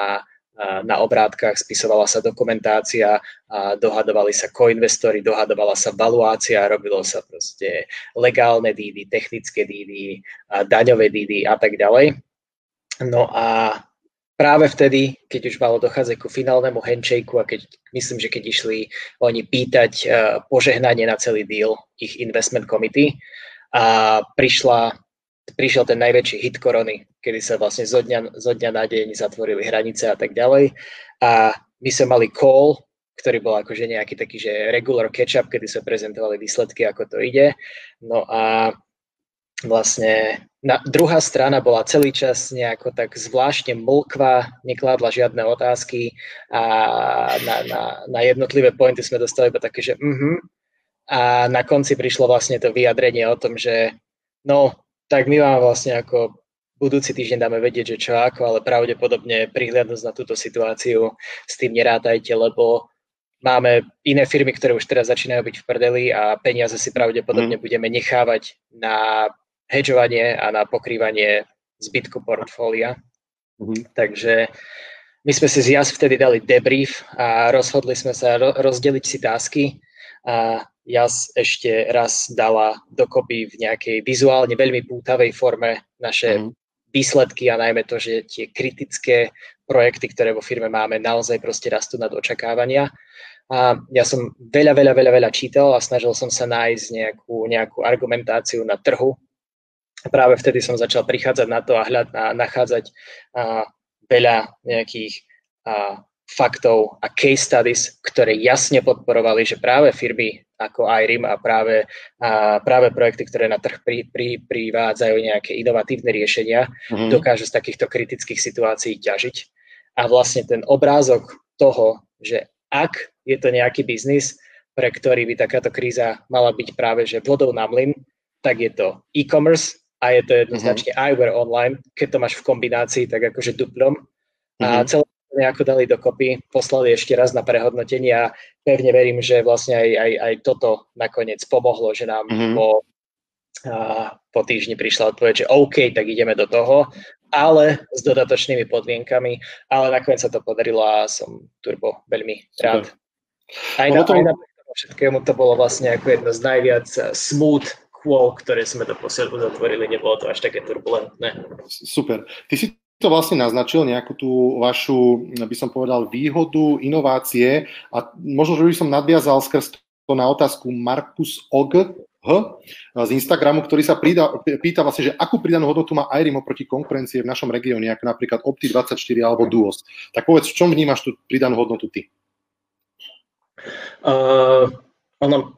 na obrátkach, spisovala sa dokumentácia, dohadovali sa koinvestory, dohadovala sa valuácia, robilo sa proste legálne dídy, technické dídy, daňové dídy a tak ďalej. No a práve vtedy, keď už malo dochádzať ku finálnemu handshakeu a keď, myslím, že keď išli oni pýtať požehnanie na celý deal, ich investment committee, a prišla prišiel ten najväčší hit korony, kedy sa vlastne zo dňa, zo dňa na deň zatvorili hranice a tak ďalej. A my sme mali call, ktorý bol akože nejaký taký, že regular catch-up, kedy sme prezentovali výsledky, ako to ide. No a vlastne na, druhá strana bola celý čas nejako tak zvláštne mlkva, nekládla žiadne otázky a na, na, na jednotlivé pointy sme dostali iba také, že uh-huh. A na konci prišlo vlastne to vyjadrenie o tom, že no, tak my vám vlastne ako budúci týždeň dáme vedieť, že čo ako, ale pravdepodobne prihľadnúť na túto situáciu s tým nerátajte, lebo máme iné firmy, ktoré už teraz začínajú byť v prdeli a peniaze si pravdepodobne mm. budeme nechávať na hedžovanie a na pokrývanie zbytku portfólia. Mm. Takže my sme si z JAS vtedy dali debrief a rozhodli sme sa ro- rozdeliť si tásky a JAS ešte raz dala dokopy v nejakej vizuálne veľmi pútavej forme naše mm. Výsledky a najmä to, že tie kritické projekty, ktoré vo firme máme, naozaj proste rastú nad očakávania. A ja som veľa, veľa, veľa, veľa čítal a snažil som sa nájsť nejakú, nejakú argumentáciu na trhu. Práve vtedy som začal prichádzať na to a hľad, a nachádzať a, veľa nejakých a, faktov a case studies, ktoré jasne podporovali, že práve firmy ako IRIM a práve, a práve projekty, ktoré na trh pri, pri, privádzajú nejaké inovatívne riešenia, mm-hmm. dokážu z takýchto kritických situácií ťažiť. A vlastne ten obrázok toho, že ak je to nejaký biznis, pre ktorý by takáto kríza mala byť práve že vodou na mlyn, tak je to e-commerce a je to jednoznačne mm-hmm. eyewear online, keď to máš v kombinácii, tak akože duplom. Mm-hmm. A mhm. celé nejako dali dokopy, poslali ešte raz na prehodnotenie a pevne verím, že vlastne aj, aj, aj toto nakoniec pomohlo, že nám mm-hmm. po, a, po týždni prišla odpoveď, že OK, tak ideme do toho, ale s dodatočnými podmienkami, ale nakoniec sa to podarilo a som turbo veľmi rád. Aj na, to... aj na všetkému to bolo vlastne ako jedno z najviac smooth quo, ktoré sme do posiaľ uzatvorili, nebolo to až také turbulentné. Super. Ty si to vlastne naznačil nejakú tú vašu, by som povedal, výhodu, inovácie a možno, že by som nadviazal skrz to na otázku Markus Og z Instagramu, ktorý sa prída, pýta vlastne, že akú pridanú hodnotu má IRIM oproti konkurencie v našom regióne, ako napríklad Opti24 alebo Duos. Tak povedz, v čom vnímaš tú pridanú hodnotu ty? Uh, ono,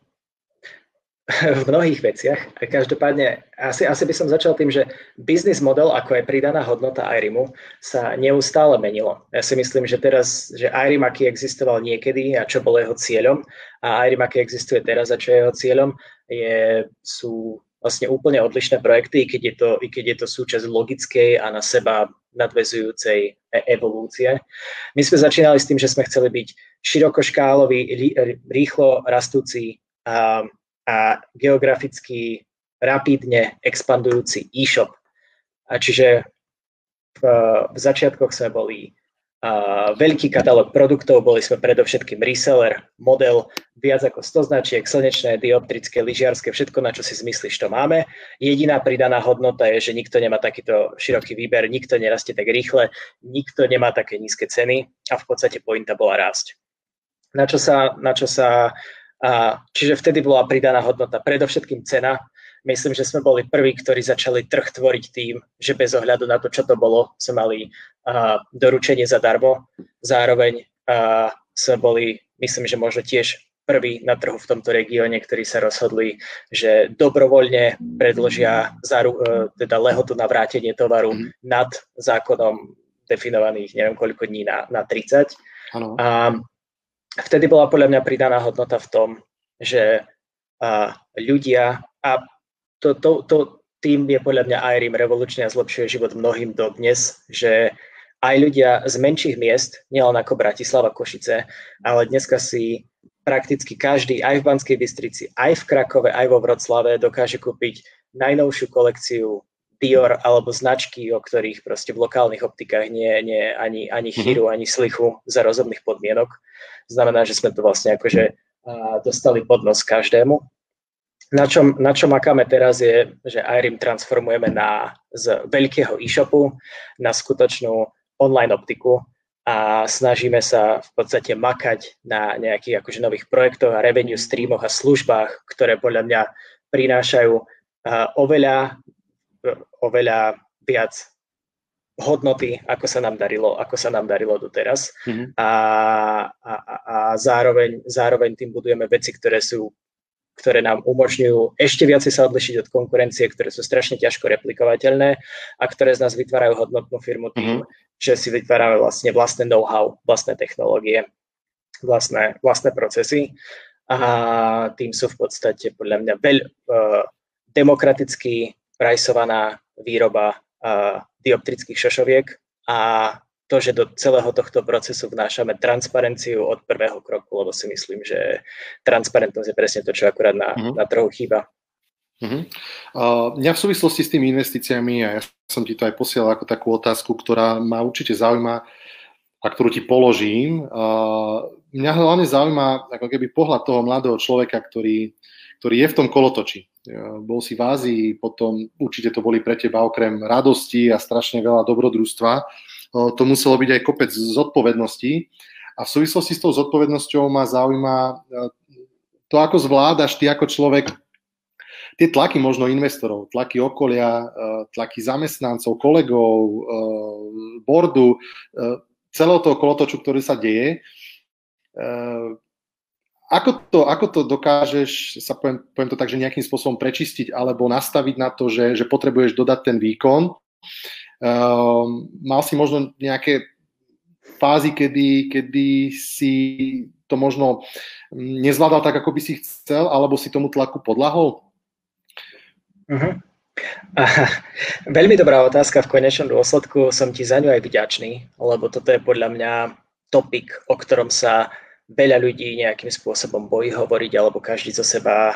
v mnohých veciach. Každopádne asi, asi by som začal tým, že biznis model, ako je pridaná hodnota IRIMu, sa neustále menilo. Ja si myslím, že teraz, že IRIM, aký existoval niekedy a čo bolo jeho cieľom, a IRIM, aký existuje teraz a čo je jeho cieľom, je, sú vlastne úplne odlišné projekty, i keď je to, i keď je to súčasť logickej a na seba nadvezujúcej e- evolúcie. My sme začínali s tým, že sme chceli byť širokoškálový, rýchlo rastúci a a geograficky rapidne expandujúci e-shop. A čiže v, v začiatkoch sme boli a veľký katalóg produktov, boli sme predovšetkým reseller, model, viac ako 100 značiek, slnečné, dioptrické, lyžiarske, všetko, na čo si zmyslíš, to máme. Jediná pridaná hodnota je, že nikto nemá takýto široký výber, nikto nerastie tak rýchle, nikto nemá také nízke ceny a v podstate pointa bola rásť. Na čo sa, na čo sa a, čiže vtedy bola pridaná hodnota, predovšetkým cena. Myslím, že sme boli prví, ktorí začali trh tvoriť tým, že bez ohľadu na to, čo to bolo, sme mali a, doručenie zadarmo. Zároveň a, sme boli, myslím, že možno tiež prví na trhu v tomto regióne, ktorí sa rozhodli, že dobrovoľne predložia zaru, e, teda lehotu na vrátenie tovaru mm. nad zákonom definovaných neviem koľko dní na, na 30. Ano. A, vtedy bola podľa mňa pridaná hodnota v tom, že a, ľudia, a to, to, to, tým je podľa mňa IRIM revolučne a zlepšuje život mnohým do dnes, že aj ľudia z menších miest, nielen ako Bratislava, Košice, ale dneska si prakticky každý, aj v Banskej Bystrici, aj v Krakove, aj vo Vroclave dokáže kúpiť najnovšiu kolekciu Dior alebo značky, o ktorých proste v lokálnych optikách nie je ani, ani mhm. chýru, ani slichu za rozumných podmienok. Znamená, že sme to vlastne akože dostali pod nos každému. Na čom, na čom makáme teraz je, že iRim transformujeme na, z veľkého e-shopu na skutočnú online optiku a snažíme sa v podstate makať na nejakých akože nových projektoch a revenue streamoch a službách, ktoré podľa mňa prinášajú oveľa oveľa viac hodnoty, ako sa nám darilo, ako sa nám darilo doteraz. Mm-hmm. A, a, a zároveň, zároveň tým budujeme veci, ktoré sú ktoré nám umožňujú ešte viacej sa odlišiť od konkurencie, ktoré sú strašne ťažko replikovateľné a ktoré z nás vytvárajú hodnotnú firmu tým, mm-hmm. že si vytvárame vlastne vlastné know-how, vlastné technológie, vlastné, vlastné procesy a tým sú v podstate podľa mňa veľ, uh, demokraticky prajsovaná výroba dioptrických šošoviek a to, že do celého tohto procesu vnášame transparenciu od prvého kroku, lebo si myslím, že transparentnosť je presne to, čo akurát na, uh-huh. na trhu chýba. Uh-huh. Uh, mňa v súvislosti s tými investíciami, a ja som ti to aj posielal ako takú otázku, ktorá ma určite zaujíma a ktorú ti položím. Uh, mňa hlavne zaujíma ako keby pohľad toho mladého človeka, ktorý, ktorý je v tom kolotoči bol si v Ázii, potom určite to boli pre teba okrem radosti a strašne veľa dobrodružstva. To muselo byť aj kopec zodpovedností. A v súvislosti s tou zodpovednosťou ma zaujíma to, ako zvládaš ty ako človek tie tlaky možno investorov, tlaky okolia, tlaky zamestnancov, kolegov, bordu, celého toho kolotoču, ktorý sa deje ako to, ako to dokážeš, sa poviem, poviem to tak, že nejakým spôsobom prečistiť alebo nastaviť na to, že, že potrebuješ dodať ten výkon? Um, mal si možno nejaké fázy, kedy, kedy si to možno nezvládal tak, ako by si chcel, alebo si tomu tlaku podlahol? Uh-huh. veľmi dobrá otázka. V konečnom dôsledku som ti za ňu aj vďačný, lebo toto je podľa mňa topik, o ktorom sa veľa ľudí nejakým spôsobom bojí hovoriť, alebo každý zo seba,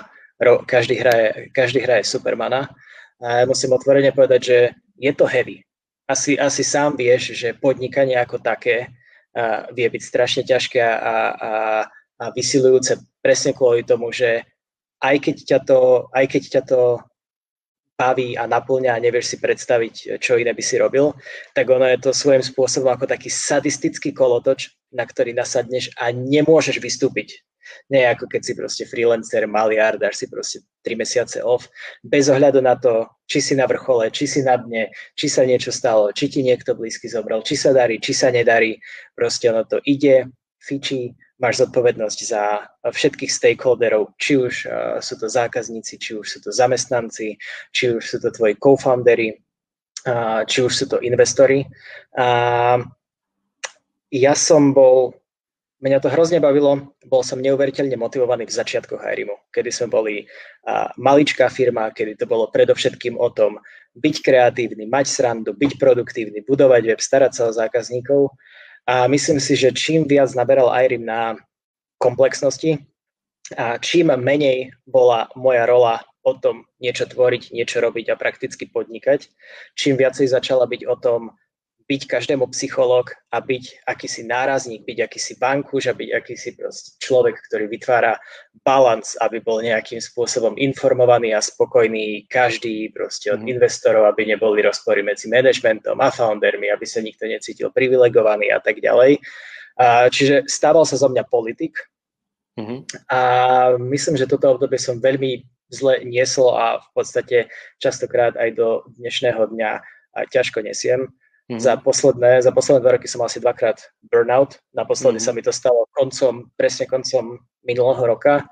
každý hraje, každý hraje Supermana. A ja musím otvorene povedať, že je to heavy. Asi, asi sám vieš, že podnikanie ako také a, vie byť strašne ťažké a, a, a vysilujúce presne kvôli tomu, že aj keď ťa to, aj keď ťa to baví a naplňa a nevieš si predstaviť, čo iné by si robil, tak ono je to svojím spôsobom ako taký sadistický kolotoč, na ktorý nasadneš a nemôžeš vystúpiť. Nie ako keď si proste freelancer, maliar, dáš si proste 3 mesiace off, bez ohľadu na to, či si na vrchole, či si na dne, či sa niečo stalo, či ti niekto blízky zobral, či sa darí, či sa nedarí. Proste ono to ide, fičí, máš zodpovednosť za všetkých stakeholderov, či už uh, sú to zákazníci, či už sú to zamestnanci, či už sú to tvoji co-foundery, uh, či už sú to investori. Uh, ja som bol Mňa to hrozne bavilo, bol som neuveriteľne motivovaný v začiatkoch Hyrimu, kedy sme boli uh, maličká firma, kedy to bolo predovšetkým o tom byť kreatívny, mať srandu, byť produktívny, budovať web, starať sa o zákazníkov. A myslím si, že čím viac naberal Irim na komplexnosti a čím menej bola moja rola o tom niečo tvoriť, niečo robiť a prakticky podnikať, čím viacej začala byť o tom byť každému psychológ a byť akýsi nárazník, byť akýsi bankuš a byť akýsi človek, ktorý vytvára balans, aby bol nejakým spôsobom informovaný a spokojný každý proste od mm. investorov, aby neboli rozpory medzi managementom a foundermi, aby sa nikto necítil privilegovaný a tak ďalej. A, čiže stával sa zo mňa politik mm-hmm. a myslím, že toto obdobie som veľmi zle niesol a v podstate častokrát aj do dnešného dňa ťažko nesiem. Mm-hmm. Za, posledné, za posledné dva roky som mal asi dvakrát burnout. Naposledy mm-hmm. sa mi to stalo koncom, presne koncom minulého roka,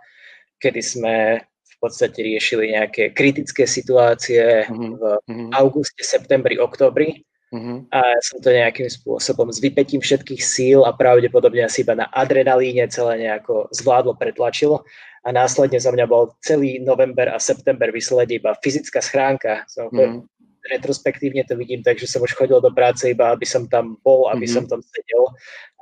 kedy sme v podstate riešili nejaké kritické situácie mm-hmm. v mhm. auguste, septembri, oktobri. Mm-hmm. A ja som to nejakým spôsobom s vypetím všetkých síl a pravdepodobne asi iba na adrenalíne celé nejako zvládlo, pretlačilo. A následne za mňa bol celý november a september vysledí iba fyzická schránka. Som mm-hmm retrospektívne to vidím tak, že som už chodil do práce iba, aby som tam bol, aby mm-hmm. som tam sedel.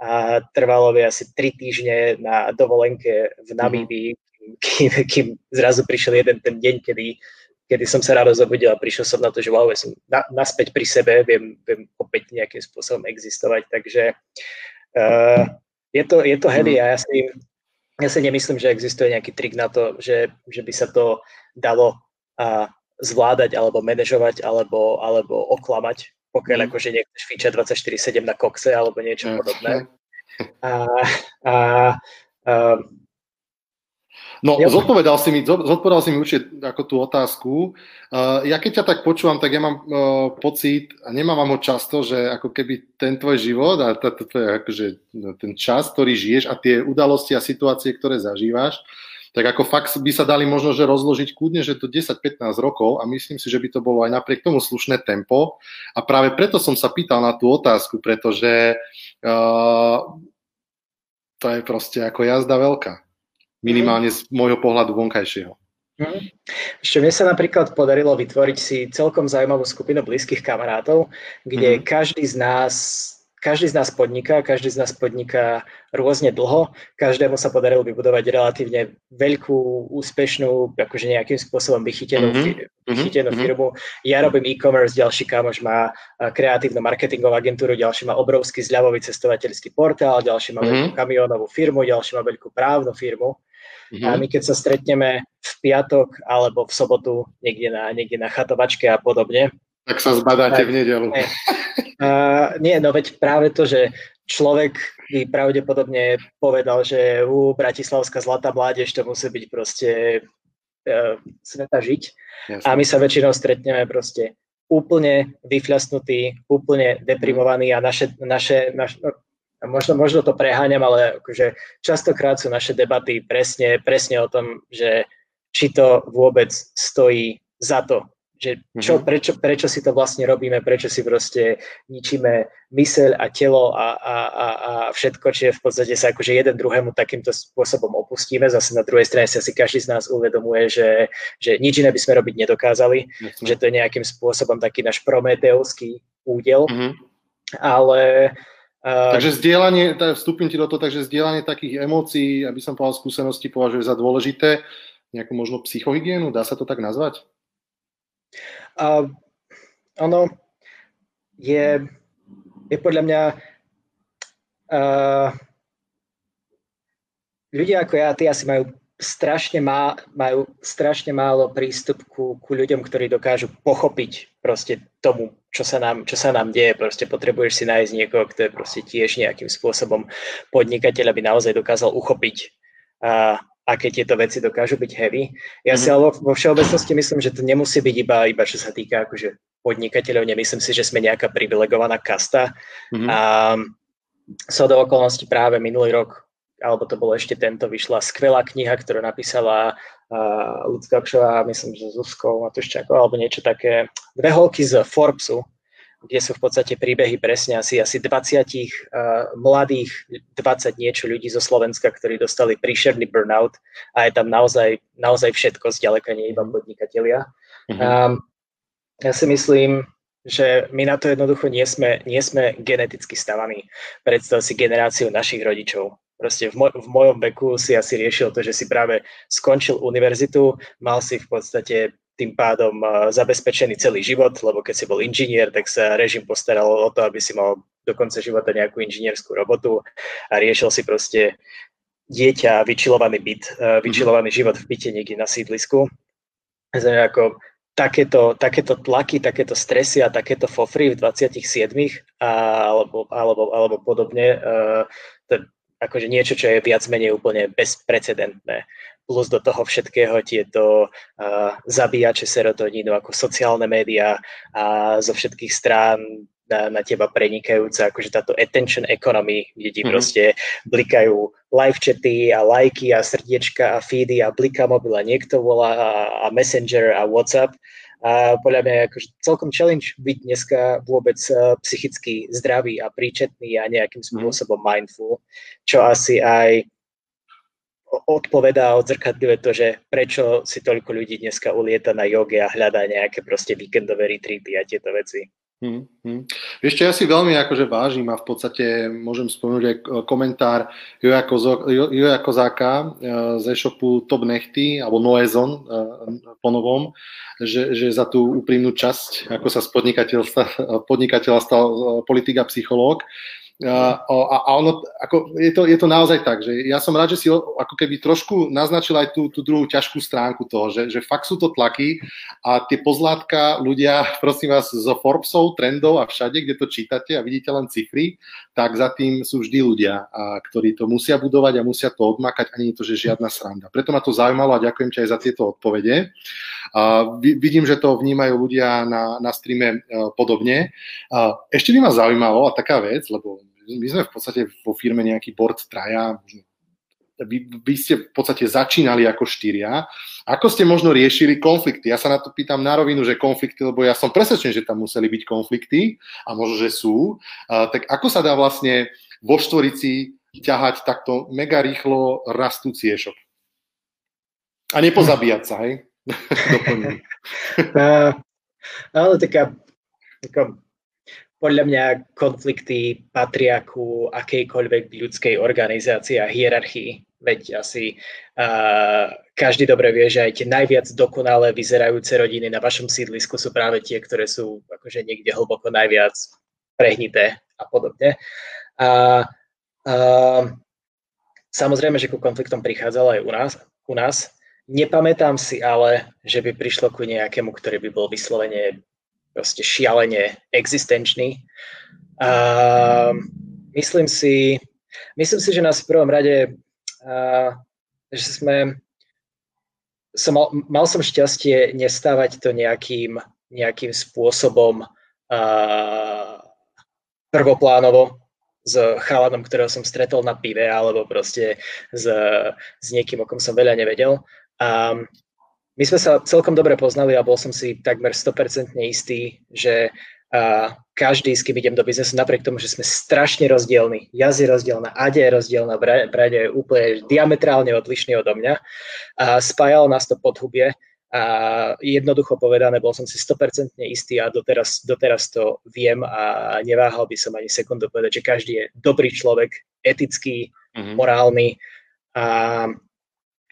A trvalo by asi tri týždne na dovolenke v mhm. Namíbii, mm-hmm. kým, kým zrazu prišiel jeden ten deň, kedy, kedy som sa ráno zobudil a prišiel som na to, že wow, ja som na, naspäť pri sebe, viem, viem opäť nejakým spôsobom existovať. Takže uh, je, to, je to heavy a ja si, ja si nemyslím, že existuje nejaký trik na to, že, že by sa to dalo uh, zvládať alebo manažovať alebo, alebo oklamať, pokiaľ mm. akože nechceš fičať 24-7 na kokse alebo niečo mm. podobné. A, a, a, No, zodpovedal si mi, zodpovedal si mi určite ako tú otázku. Uh, ja keď ťa tak počúvam, tak ja mám uh, pocit, a nemám ho často, že ako keby ten tvoj život a to, to je akože ten čas, ktorý žiješ a tie udalosti a situácie, ktoré zažívaš, tak ako fakt by sa dali možno, že rozložiť kľudne, že to 10-15 rokov a myslím si, že by to bolo aj napriek tomu slušné tempo a práve preto som sa pýtal na tú otázku, pretože uh, to je proste ako jazda veľká. Minimálne z môjho pohľadu vonkajšieho. Hmm. Ešte mne sa napríklad podarilo vytvoriť si celkom zaujímavú skupinu blízkych kamarátov, kde mm. každý z nás každý z nás podniká, každý z nás podniká rôzne dlho, každému sa podarilo vybudovať relatívne veľkú, úspešnú, akože nejakým spôsobom vychytenú, mm-hmm. vychytenú mm-hmm. firmu. Ja robím e-commerce, ďalší kamoš má kreatívnu marketingovú agentúru, ďalší má obrovský zľavový cestovateľský portál, ďalší má mm-hmm. veľkú kamionovú firmu, ďalší má veľkú právnu firmu. Mm-hmm. A my keď sa stretneme v piatok alebo v sobotu niekde na, niekde na chatovačke a podobne, tak sa zbadáte tak, v nedelu. Uh, nie, no veď práve to, že človek by pravdepodobne povedal, že u Bratislavská zlatá mládež to musí byť proste uh, sveta žiť. Jasne. A my sa väčšinou stretneme proste úplne vyfľasnutí, úplne deprimovaní a naše, naše, naš, no, možno, možno to preháňam, ale akože častokrát sú naše debaty presne, presne o tom, že či to vôbec stojí za to že čo, mm-hmm. prečo, prečo si to vlastne robíme, prečo si proste ničíme myseľ a telo a, a, a, a všetko, čiže v podstate sa akože jeden druhému takýmto spôsobom opustíme. Zase na druhej strane si každý z nás uvedomuje, že, že nič iné by sme robiť nedokázali, mm-hmm. že to je nejakým spôsobom taký náš prometeovský údel. Mm-hmm. Ale Uh, takže zdieľanie, vstúpim ti do toho, takže zdieľanie takých emócií, aby som povedal skúsenosti, považuje za dôležité, nejakú možno psychohygienu, dá sa to tak nazvať? A ono je, je podľa mňa uh, ľudia ako ja, tí asi majú strašne, má, majú strašne málo prístup ku, ku ľuďom, ktorí dokážu pochopiť proste tomu, čo sa nám, čo sa nám deje. Proste potrebuješ si nájsť niekoho, kto je proste tiež nejakým spôsobom podnikateľ, aby naozaj dokázal uchopiť uh, aké tieto veci dokážu byť heavy. Ja mm-hmm. si ale vo všeobecnosti myslím, že to nemusí byť iba, iba čo sa týka akože podnikateľov, nemyslím si, že sme nejaká privilegovaná kasta. Mm-hmm. A so do okolností práve minulý rok alebo to bolo ešte tento, vyšla skvelá kniha, ktorú napísala uh, Lucka Kšová, myslím, že Zuzkou Matuščákou, alebo niečo také, dve holky z Forbesu, kde sú v podstate príbehy presne asi, asi 20 uh, mladých, 20 niečo ľudí zo Slovenska, ktorí dostali príšerný burnout a je tam naozaj, naozaj všetko, zďaleka nie iba podnikatelia. Mm-hmm. Um, ja si myslím, že my na to jednoducho nie sme, nie sme geneticky stavaní. Predstav si generáciu našich rodičov. Proste v, moj, v mojom veku si asi riešil to, že si práve skončil univerzitu, mal si v podstate tým pádom uh, zabezpečený celý život, lebo keď si bol inžinier, tak sa režim postaral o to, aby si mal do konca života nejakú inžinierskú robotu a riešil si proste dieťa, vyčilovaný byt, uh, vyčilovaný život v byte niekde na sídlisku. Znamená, ako takéto, takéto tlaky, takéto stresy a takéto fofry v 27 a, alebo, alebo, alebo podobne, uh, to akože niečo, čo je viac menej úplne bezprecedentné. Plus do toho všetkého tieto uh, zabíjače serotonínu ako sociálne médiá a zo všetkých strán na, na teba prenikajúce, akože táto attention economy, kde ti mm-hmm. proste blikajú live chaty a lajky a srdiečka a feedy a blika mobil a niekto volá a, a messenger a whatsapp. A podľa mňa je akože celkom challenge byť dneska vôbec uh, psychicky zdravý a príčetný a nejakým mhm. spôsobom mindful, čo asi aj odpovedá odzrkadľuje to, že prečo si toľko ľudí dneska ulieta na joge a hľadá nejaké proste víkendové retreaty a tieto veci. Hmm, hmm. Ešte ja si veľmi akože vážim a v podstate môžem spomenúť aj komentár Joja, Kozo, Joja Kozáka e, z e-shopu Top Nechty alebo Noezon e, po novom, že, že za tú úprimnú časť, ako sa z podnikateľa stal e, politik a psychológ, a, a ono, ako, je, to, je to naozaj tak, že ja som rád, že si ako keby trošku naznačil aj tú, tú druhú ťažkú stránku toho, že, že fakt sú to tlaky a tie pozlátka ľudia, prosím vás, zo Forbesov, trendov a všade, kde to čítate a vidíte len cifry, tak za tým sú vždy ľudia, a, ktorí to musia budovať a musia to odmakať a nie to, že žiadna sranda. Preto ma to zaujímalo a ďakujem ti aj za tieto odpovede. A vidím, že to vnímajú ľudia na, na streame e, podobne. A ešte by ma zaujímalo, a taká vec, lebo my sme v podstate vo firme nejaký board traja, vy, vy ste v podstate začínali ako štyria. Ako ste možno riešili konflikty? Ja sa na to pýtam na rovinu, že konflikty, lebo ja som presvedčený, že tam museli byť konflikty a možno, že sú. Uh, tak ako sa dá vlastne vo štvorici ťahať takto mega rýchlo rastúci e-shop? A nepozabíjať sa, hej? uh, ale taká, taká podľa mňa konflikty patria ku akejkoľvek ľudskej organizácii a hierarchii. Veď asi uh, každý dobre vie, že aj tie najviac dokonale vyzerajúce rodiny na vašom sídlisku sú práve tie, ktoré sú akože niekde hlboko najviac prehnité a podobne. A uh, samozrejme, že ku konfliktom prichádzalo aj u nás. U nás. Nepamätám si ale, že by prišlo ku nejakému, ktorý by bol vyslovene proste šialene existenčný. A myslím si, myslím si, že nás v prvom rade, a, že sme, som mal, mal som šťastie nestávať to nejakým, nejakým spôsobom a, prvoplánovo s chalanom, ktorého som stretol na pive, alebo proste s, s niekým, o kom som veľa nevedel. A my sme sa celkom dobre poznali a bol som si takmer 100% istý, že a každý, s kým idem do biznesu, napriek tomu, že sme strašne rozdielni. Jaz je rozdielna, Ade je rozdielna, Brade je úplne diametrálne odlišný odo mňa. A spájalo nás to podhubie a jednoducho povedané, bol som si 100% istý a doteraz, doteraz to viem a neváhal by som ani sekundu povedať, že každý je dobrý človek, etický, mm-hmm. morálny a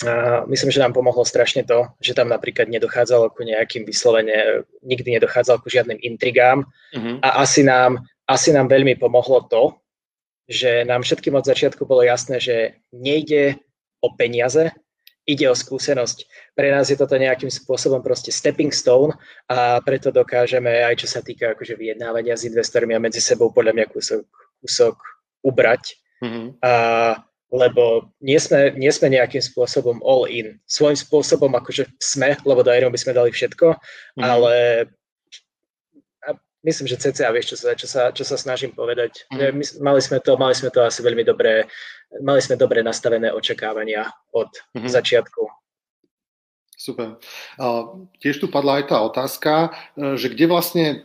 a myslím, že nám pomohlo strašne to, že tam napríklad nedochádzalo ku nejakým vyslovene, nikdy nedochádzalo ku žiadnym intrigám uh-huh. a asi nám, asi nám veľmi pomohlo to, že nám všetkým od začiatku bolo jasné, že nejde o peniaze, ide o skúsenosť. Pre nás je toto nejakým spôsobom proste stepping stone a preto dokážeme aj čo sa týka akože vyjednávania s investormi a medzi sebou podľa mňa kúsok, kúsok ubrať. Uh-huh. A lebo nie sme, nie sme nejakým spôsobom all in. Svojím spôsobom akože sme, lebo do by sme dali všetko, mm. ale myslím, že CCA vieš, čo sa, čo sa, čo sa snažím povedať. Mm. My, mali, sme to, mali sme to asi veľmi dobré, mali sme dobre nastavené očakávania od mm-hmm. začiatku. Super. Uh, tiež tu padla aj tá otázka, e, že kde vlastne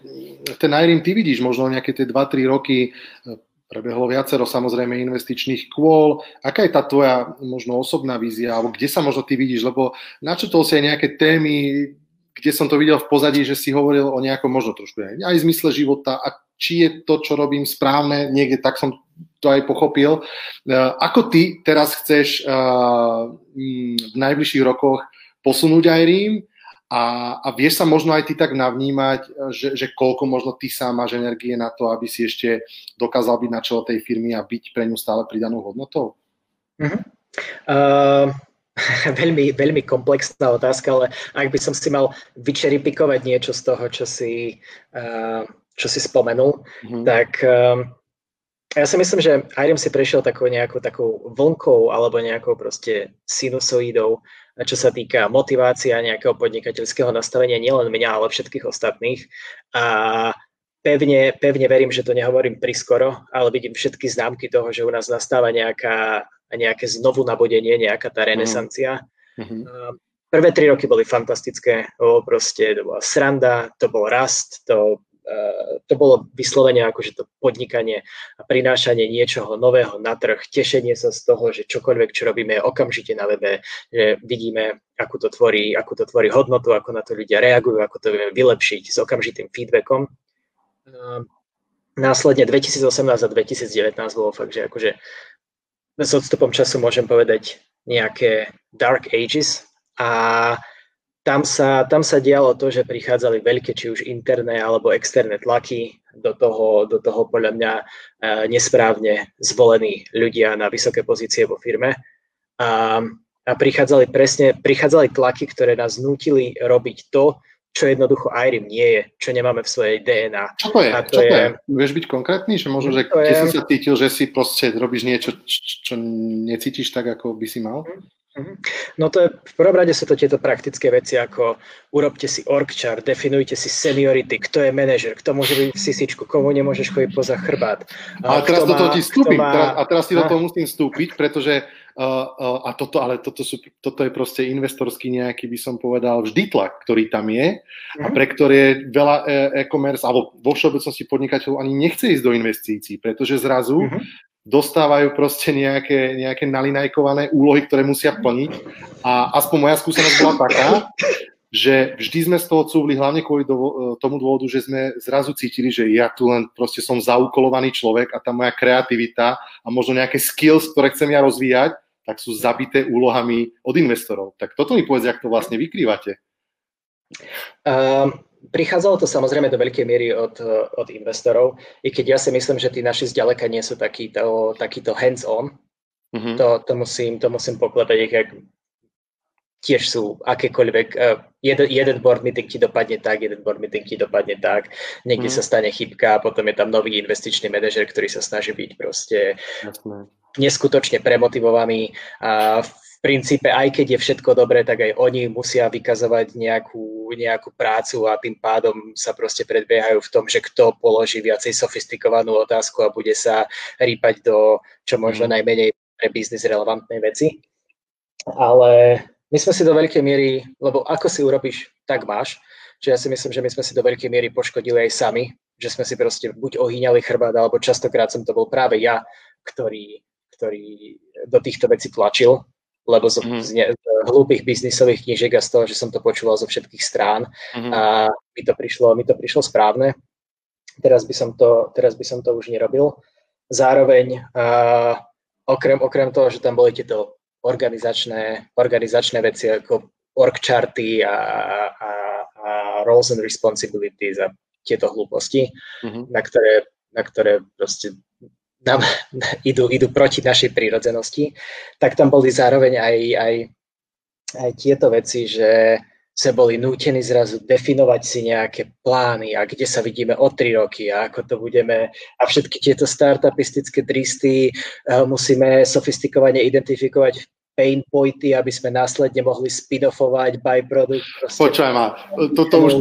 ten IRIM ty vidíš možno nejaké tie 2-3 roky, e, prebehlo viacero samozrejme investičných kôl. Aká je tá tvoja možno osobná vízia, alebo kde sa možno ty vidíš, lebo načetol si aj nejaké témy, kde som to videl v pozadí, že si hovoril o nejakom možno trošku aj, aj zmysle života a či je to, čo robím správne, niekde tak som to aj pochopil. Uh, ako ty teraz chceš uh, v najbližších rokoch posunúť aj Rím a, a vieš sa možno aj ty tak navnímať, že, že koľko možno ty sám máš energie na to, aby si ešte dokázal byť na čele tej firmy a byť pre ňu stále pridanou hodnotou? Uh-huh. Uh, veľmi, veľmi komplexná otázka, ale ak by som si mal vyčeripikovať niečo z toho, čo si, uh, čo si spomenul, uh-huh. tak uh, ja si myslím, že Irem si prešiel takou nejakou takou vlnkou alebo nejakou proste sinusoidou, čo sa týka motivácia nejakého podnikateľského nastavenia nielen mňa, ale všetkých ostatných. A pevne, pevne verím, že to nehovorím priskoro, ale vidím všetky známky toho, že u nás nastáva nejaká, nejaké znovu nabodenie, nejaká tá renesancia. Mm-hmm. Prvé tri roky boli fantastické, bolo proste, to bola sranda, to bol rast, to to bolo vyslovene akože to podnikanie a prinášanie niečoho nového na trh, tešenie sa z toho, že čokoľvek, čo robíme, je okamžite na webe, že vidíme, ako to tvorí, ako to tvorí hodnotu, ako na to ľudia reagujú, ako to vieme vylepšiť s okamžitým feedbackom. Eh, následne 2018 a 2019 bolo fakt, že akože s odstupom času môžem povedať nejaké dark ages a tam sa, tam sa dialo to, že prichádzali veľké, či už interné alebo externé tlaky, do toho, do toho podľa mňa e, nesprávne zvolení ľudia na vysoké pozície vo firme. A, a prichádzali presne, prichádzali tlaky, ktoré nás nutili robiť to, čo jednoducho IRIM nie je, čo nemáme v svojej DNA. Čo to je? A to čo je, to je? Vieš byť konkrétny? Že možno, že keď je... si sa cítil, že si proste robíš niečo, čo necítiš tak, ako by si mal? Mhm. No to je, v prvom rade sú to tieto praktické veci, ako urobte si org chart, definujte si seniority, kto je manažer, kto môže byť v sisičku, komu nemôžeš chodiť poza chrbát. A, a teraz do toho ti vstúpim, má... teraz, a teraz si do toho musím vstúpiť, pretože uh, uh, a toto, ale toto, sú, toto je proste investorský nejaký, by som povedal, vždy tlak, ktorý tam je a mhm. pre ktoré veľa e-commerce, alebo vo všeobecnosti podnikateľov ani nechce ísť do investícií, pretože zrazu uh-huh dostávajú proste nejaké, nejaké nalinajkované úlohy, ktoré musia plniť. A aspoň moja skúsenosť bola taká, že vždy sme z toho cúvli hlavne kvôli do, tomu dôvodu, že sme zrazu cítili, že ja tu len proste som zaukolovaný človek a tá moja kreativita a možno nejaké skills, ktoré chcem ja rozvíjať, tak sú zabité úlohami od investorov. Tak toto mi povedz, jak to vlastne vykrývate. Um, Prichádzalo to samozrejme do veľkej miery od, od investorov, i keď ja si myslím, že tí naši zďaleka nie sú takýto, takýto hands-on. Mm-hmm. To, to, musím, to musím pokladať, jak tiež sú akékoľvek, uh, jeden, jeden board meeting ti dopadne tak, jeden board meeting ti dopadne tak, niekde mm. sa stane chybka, potom je tam nový investičný manažer, ktorý sa snaží byť proste Jasné. neskutočne premotivovaný a v princípe, aj keď je všetko dobré, tak aj oni musia vykazovať nejakú, nejakú prácu a tým pádom sa proste predbiehajú v tom, že kto položí viacej sofistikovanú otázku a bude sa rýpať do čo možno mhm. najmenej pre biznis relevantnej veci. Ale my sme si do veľkej miery, lebo ako si urobíš, tak máš. Čiže ja si myslím, že my sme si do veľkej miery poškodili aj sami, že sme si proste buď ohýňali chrbát, alebo častokrát som to bol práve ja, ktorý, ktorý do týchto vecí tlačil lebo zo, mm-hmm. z, ne, z hlúpých biznisových knížek a z toho, že som to počúval zo všetkých strán mm-hmm. a mi to, prišlo, mi to prišlo správne. Teraz by som to, teraz by som to už nerobil. Zároveň uh, okrem, okrem toho, že tam boli tieto organizačné, organizačné veci ako org charty a, a, a roles and responsibilities a tieto hlúposti, mm-hmm. na, ktoré, na ktoré proste nám idú, idú proti našej prírodzenosti, tak tam boli zároveň aj, aj, aj tieto veci, že sme boli nútení zrazu definovať si nejaké plány a kde sa vidíme o tri roky a ako to budeme. A všetky tieto startupistické dristy uh, musíme sofistikovane identifikovať pain pointy, aby sme následne mohli spin-offovať byproduct. Počúvaj ma, toto už,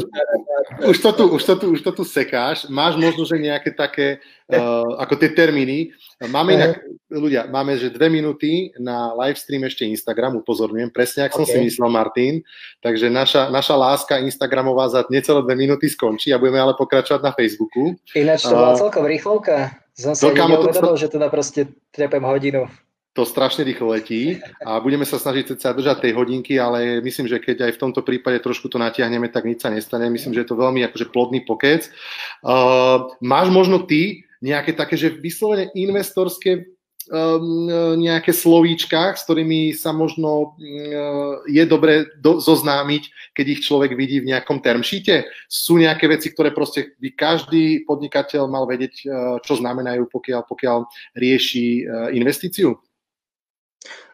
už, to tu, už, to tu, už to tu sekáš. Máš možno, že nejaké také, uh, ako tie termíny. Máme inak, ľudia, máme, že dve minúty na live stream ešte Instagram, upozorňujem, presne ak okay. som si myslel, Martin. Takže naša, naša láska Instagramová za necelé dve minúty skončí a budeme ale pokračovať na Facebooku. Ináč to bola uh, celkom rýchlovka. Som si neuvedomil, že teda proste trepem hodinu to strašne rýchlo letí a budeme sa snažiť sa držať tej hodinky, ale myslím, že keď aj v tomto prípade trošku to natiahneme, tak nič sa nestane. Myslím, že je to veľmi akože plodný pokec. Uh, máš možno ty nejaké také, že vyslovene investorské um, nejaké slovíčka, s ktorými sa možno um, je dobre do, zoznámiť, keď ich človek vidí v nejakom termšíte? Sú nejaké veci, ktoré proste by každý podnikateľ mal vedieť, uh, čo znamenajú, pokiaľ, pokiaľ rieši uh, investíciu?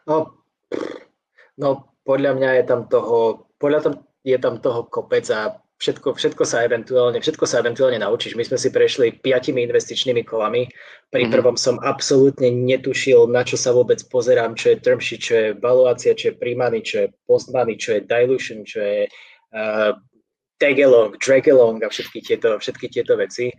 No, no podľa mňa je tam toho, podľa tam, je tam toho kopec a všetko, všetko, sa eventuálne, všetko sa eventuálne naučíš. My sme si prešli piatimi investičnými kolami. Pri mm-hmm. prvom som absolútne netušil, na čo sa vôbec pozerám, čo je term sheet, čo je valuácia, čo je primany, čo je postmany, čo je dilution, čo je uh, tagalong, dragalong a všetky tieto, všetky tieto veci.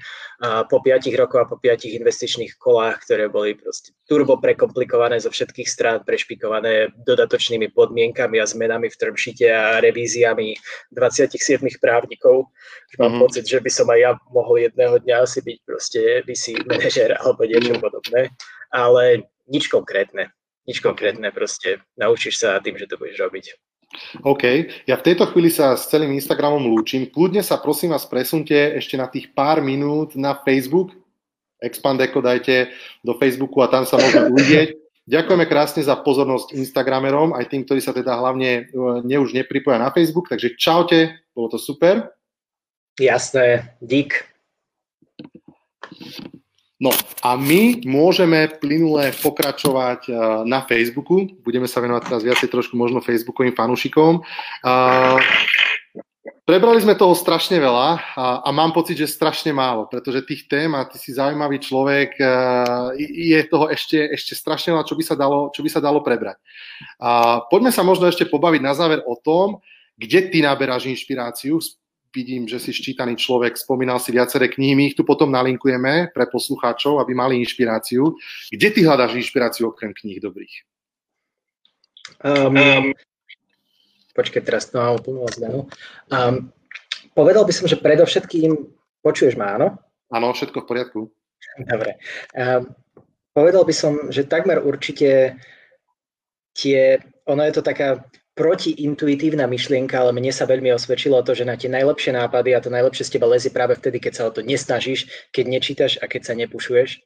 A po piatich rokoch a po piatich investičných kolách, ktoré boli proste turbo prekomplikované zo všetkých strán, prešpikované dodatočnými podmienkami a zmenami v termšite a revíziami 27 právnikov, mám mm-hmm. pocit, že by som aj ja mohol jedného dňa asi byť proste VC manažer alebo niečo mm-hmm. podobné, ale nič konkrétne. Nič konkrétne proste. Naučíš sa tým, že to budeš robiť. OK, ja v tejto chvíli sa s celým Instagramom lúčim. Kľudne sa prosím vás presunte ešte na tých pár minút na Facebook. Expandeco dajte do Facebooku a tam sa môžete uvidieť. Ďakujeme krásne za pozornosť Instagramerom, aj tým, ktorí sa teda hlavne e, ne, už nepripoja na Facebook. Takže čaute, bolo to super. Jasné, dík. No a my môžeme plynule pokračovať eh, na Facebooku. Budeme sa venovať teraz viacej trošku možno Facebookovým fanúšikom. Prebrali sme toho strašne veľa a, a mám pocit, že strašne málo, pretože tých tém a ty si zaujímavý človek, eh, je toho ešte, ešte strašne veľa, čo by sa dalo, čo by sa dalo prebrať. A poďme sa možno ešte pobaviť na záver o tom, kde ty naberáš inšpiráciu vidím, že si ščítaný človek, spomínal si viaceré knihy, my ich tu potom nalinkujeme pre poslucháčov, aby mali inšpiráciu. Kde ty hľadáš inšpiráciu okrem kníh dobrých? Um, um, počkej, teraz to mám úplnú um, Povedal by som, že predovšetkým, počuješ ma, áno? Áno, všetko v poriadku. Dobre. Um, povedal by som, že takmer určite tie, ono je to taká protiintuitívna myšlienka, ale mne sa veľmi osvedčilo to, že na tie najlepšie nápady a to najlepšie z teba lezie práve vtedy, keď sa o to nesnažíš, keď nečítaš a keď sa nepušuješ.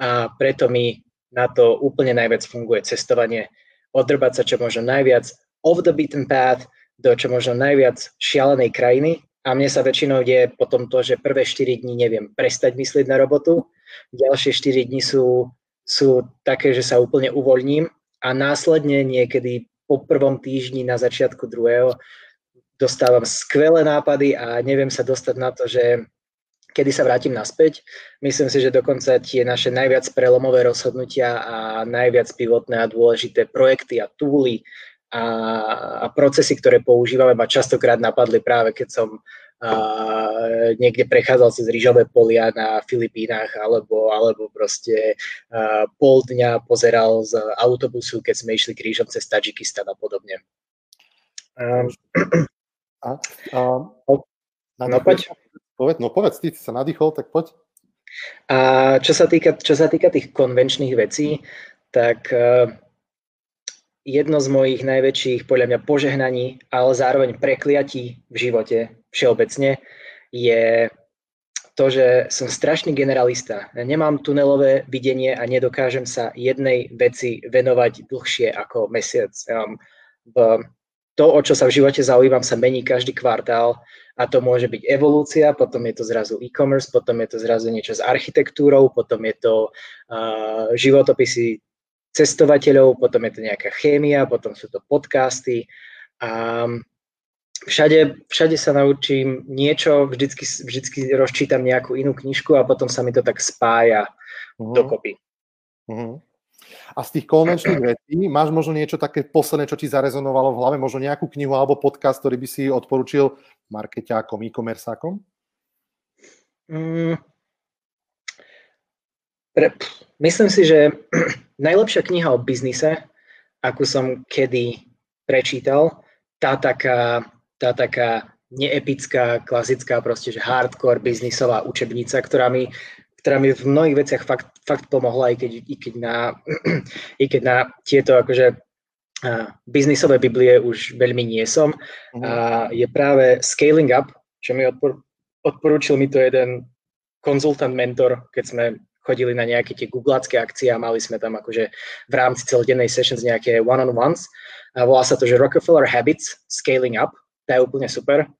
A preto mi na to úplne najviac funguje cestovanie, odrbať sa čo možno najviac off the beaten path, do čo možno najviac šialenej krajiny. A mne sa väčšinou deje potom to, že prvé 4 dní neviem prestať myslieť na robotu, ďalšie 4 dní sú, sú také, že sa úplne uvoľním a následne niekedy po prvom týždni na začiatku druhého dostávam skvelé nápady a neviem sa dostať na to, že kedy sa vrátim naspäť. Myslím si, že dokonca tie naše najviac prelomové rozhodnutia a najviac pivotné a dôležité projekty a túly a, a procesy, ktoré používame, ma častokrát napadli práve keď som a, niekde prechádzal cez rýžové polia na Filipínach alebo, alebo proste a, pol dňa pozeral z autobusu, keď sme išli krížom cez Tadžikistan a podobne. Um, a, a, no, poď. Povedz, no povedz, ty sa nadýchol, tak poď. A čo sa týka, čo sa týka tých konvenčných vecí, tak uh, jedno z mojich najväčších, podľa mňa, požehnaní, ale zároveň prekliatí v živote všeobecne, je to, že som strašný generalista. Nemám tunelové videnie a nedokážem sa jednej veci venovať dlhšie ako mesiac. To, o čo sa v živote zaujímam, sa mení každý kvartál a to môže byť evolúcia, potom je to zrazu e-commerce, potom je to zrazu niečo s architektúrou, potom je to uh, životopisy cestovateľov, potom je to nejaká chémia, potom sú to podcasty a všade, všade sa naučím niečo, vždycky, vždycky rozčítam nejakú inú knižku a potom sa mi to tak spája uh-huh. dokopy. Uh-huh. A z tých konvenčných vecí máš možno niečo také posledné, čo ti zarezonovalo v hlave, možno nejakú knihu alebo podcast, ktorý by si odporučil markeťákom, e-commerceákom? Mm, pre, myslím si, že najlepšia kniha o biznise, akú som kedy prečítal, tá taká, tá taká neepická, klasická, proste, že hardcore biznisová učebnica, ktorá mi ktorá mi v mnohých veciach fakt, fakt pomohla, i keď, i keď, na, i keď na tieto akože biznisové biblie už veľmi nie som. Uh-huh. Uh, je práve Scaling Up, čo mi odpor, odporúčil mi to jeden konzultant, mentor, keď sme chodili na nejaké tie googlácké akcie a mali sme tam akože v rámci celodennej sessions nejaké one-on-ones. A volá sa to, že Rockefeller Habits Scaling Up. To je úplne super.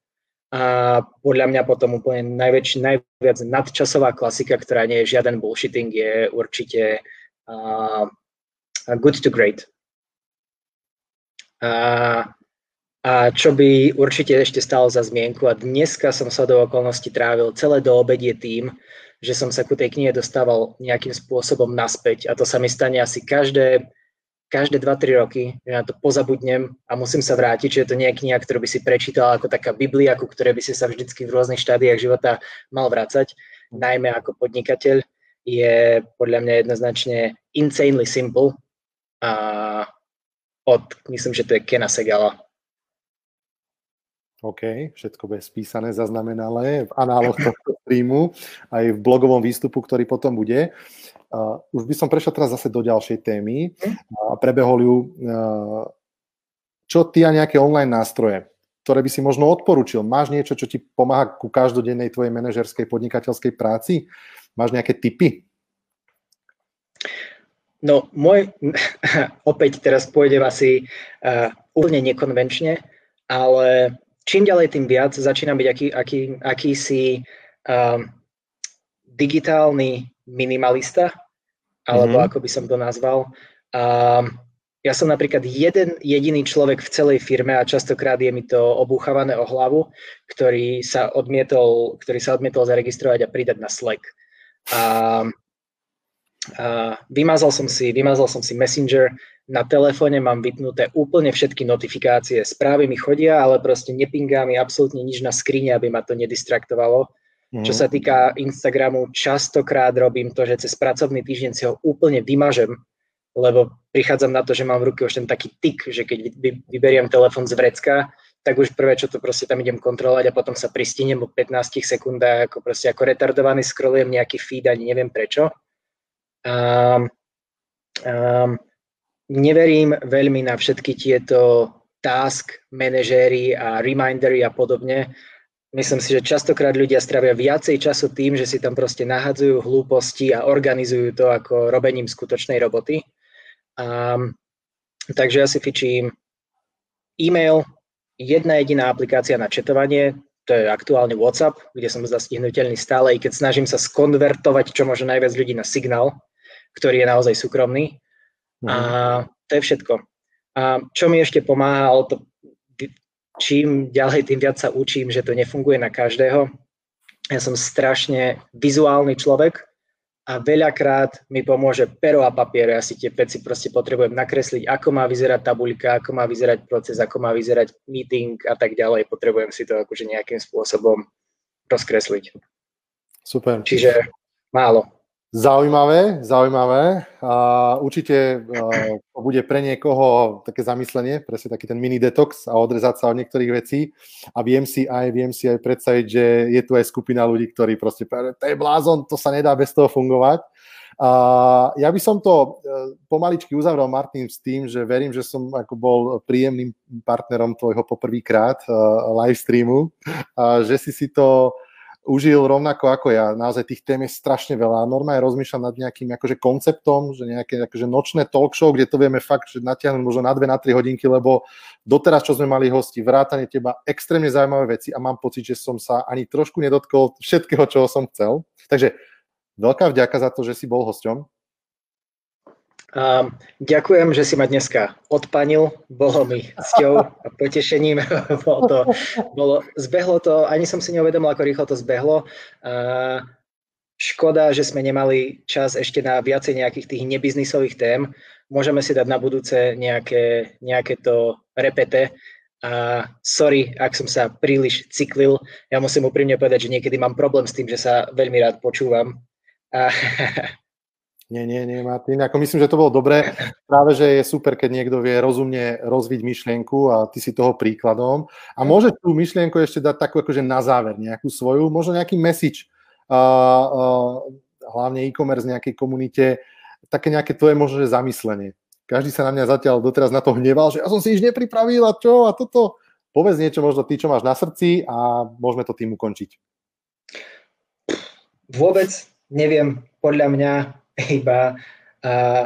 A podľa mňa potom úplne najväčší, najviac nadčasová klasika, ktorá nie je žiaden bullshitting, je určite uh, Good to Great. A, a čo by určite ešte stalo za zmienku, a dneska som sa do okolností trávil celé do obedie tým, že som sa ku tej knihe dostával nejakým spôsobom naspäť a to sa mi stane asi každé každé 2-3 roky, že na to pozabudnem a musím sa vrátiť, že je to nie kniha, ktorú by si prečítal ako taká Biblia, ku ktorej by si sa vždycky v rôznych štádiách života mal vrácať, najmä ako podnikateľ, je podľa mňa jednoznačne insanely simple a od, myslím, že to je Kena Segala. OK, všetko bude spísané, zaznamenalé v análoch tohto streamu, aj v blogovom výstupu, ktorý potom bude. Uh, už by som prešiel teraz zase do ďalšej témy a prebehol ju. Uh, čo ty a nejaké online nástroje, ktoré by si možno odporučil? Máš niečo, čo ti pomáha ku každodennej tvojej manažerskej podnikateľskej práci? Máš nejaké tipy? No, môj, opäť teraz pôjdem asi uh, úplne nekonvenčne, ale čím ďalej, tým viac začínam byť aký, aký, akýsi uh, digitálny minimalista, alebo mm-hmm. ako by som to nazval. A ja som napríklad jeden jediný človek v celej firme a častokrát je mi to obúchavané o hlavu, ktorý sa odmietol, ktorý sa odmietol zaregistrovať a pridať na Slack. A, a vymazal, som si, vymazal som si Messenger, na telefóne mám vypnuté úplne všetky notifikácie. Správy mi chodia, ale proste nepingá mi absolútne nič na skrine, aby ma to nedistraktovalo. Mm. Čo sa týka Instagramu, častokrát robím to, že cez pracovný týždeň si ho úplne vymažem, lebo prichádzam na to, že mám v ruke už ten taký tik, že keď vyberiem telefon z vrecka, tak už prvé, čo to proste tam idem kontrolovať a potom sa pristihnem po 15 sekundách, ako proste ako retardovaný scrollujem nejaký feed, ani neviem prečo. Um, um, neverím veľmi na všetky tieto task manažéry a remindery a podobne, Myslím si, že častokrát ľudia stravia viacej času tým, že si tam proste nahadzujú hlúposti a organizujú to ako robením skutočnej roboty. A, takže ja si fičím e-mail, jedna jediná aplikácia na četovanie, to je aktuálne WhatsApp, kde som zastihnutelný stále, i keď snažím sa skonvertovať čo možno najviac ľudí na signál, ktorý je naozaj súkromný. Mm. A mhm. to je všetko. A čo mi ešte pomáha, ale to čím ďalej, tým viac sa učím, že to nefunguje na každého. Ja som strašne vizuálny človek a veľakrát mi pomôže pero a papier. Ja si tie veci proste potrebujem nakresliť, ako má vyzerať tabuľka, ako má vyzerať proces, ako má vyzerať meeting a tak ďalej. Potrebujem si to akože nejakým spôsobom rozkresliť. Super. Čiže málo. Zaujímavé, zaujímavé. A určite to bude pre niekoho také zamyslenie, presne taký ten mini detox a odrezať sa od niektorých vecí. A viem si aj, viem si aj predstaviť, že je tu aj skupina ľudí, ktorí proste povedali, to je blázon, to sa nedá bez toho fungovať. A ja by som to e, pomaličky uzavrel, Martin, s tým, že verím, že som ako bol príjemným partnerom tvojho poprvýkrát uh, live streamu, a že si si to užil rovnako ako ja. Naozaj tých tém je strašne veľa. Normálne rozmýšľam nad nejakým akože konceptom, že nejaké akože nočné talk show, kde to vieme fakt že natiahnuť možno na 2 na 3 hodinky, lebo doteraz, čo sme mali hosti, vrátane teba, extrémne zaujímavé veci a mám pocit, že som sa ani trošku nedotkol všetkého, čoho som chcel. Takže veľká vďaka za to, že si bol hosťom. Um, ďakujem, že si ma dneska odpanil. Bolo mi cťou a potešením. bolo to, bolo, zbehlo to, ani som si neuvedomil, ako rýchlo to zbehlo. Uh, škoda, že sme nemali čas ešte na viacej nejakých tých nebiznisových tém. môžeme si dať na budúce nejaké, nejaké to repete a sorry, ak som sa príliš cyklil. Ja musím úprimne povedať, že niekedy mám problém s tým, že sa veľmi rád počúvam. Nie, nie, nie, Martin. Ako myslím, že to bolo dobré. Práve, že je super, keď niekto vie rozumne rozviť myšlienku a ty si toho príkladom. A môže tú myšlienku ešte dať takú akože na záver, nejakú svoju, možno nejaký message, uh, uh, hlavne e-commerce nejakej komunite, také nejaké tvoje možno zamyslenie. Každý sa na mňa zatiaľ doteraz na to hneval, že ja som si nič nepripravil a čo a toto. Povedz niečo možno ty, čo máš na srdci a môžeme to tým ukončiť. Vôbec neviem, podľa mňa iba uh,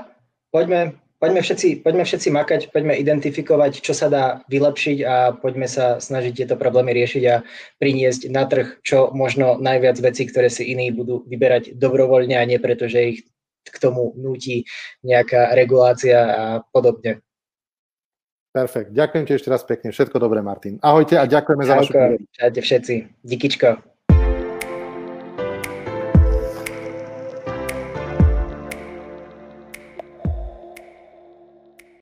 poďme, poďme, všetci, poďme všetci makať, poďme identifikovať, čo sa dá vylepšiť a poďme sa snažiť tieto problémy riešiť a priniesť na trh čo možno najviac vecí, ktoré si iní budú vyberať dobrovoľne a nie preto, že ich k tomu nutí nejaká regulácia a podobne. Perfekt. Ďakujem ti ešte raz pekne. Všetko dobré, Martin. Ahojte a ďakujeme Ahojko. za vašu Čaute všetci. Díkyčko.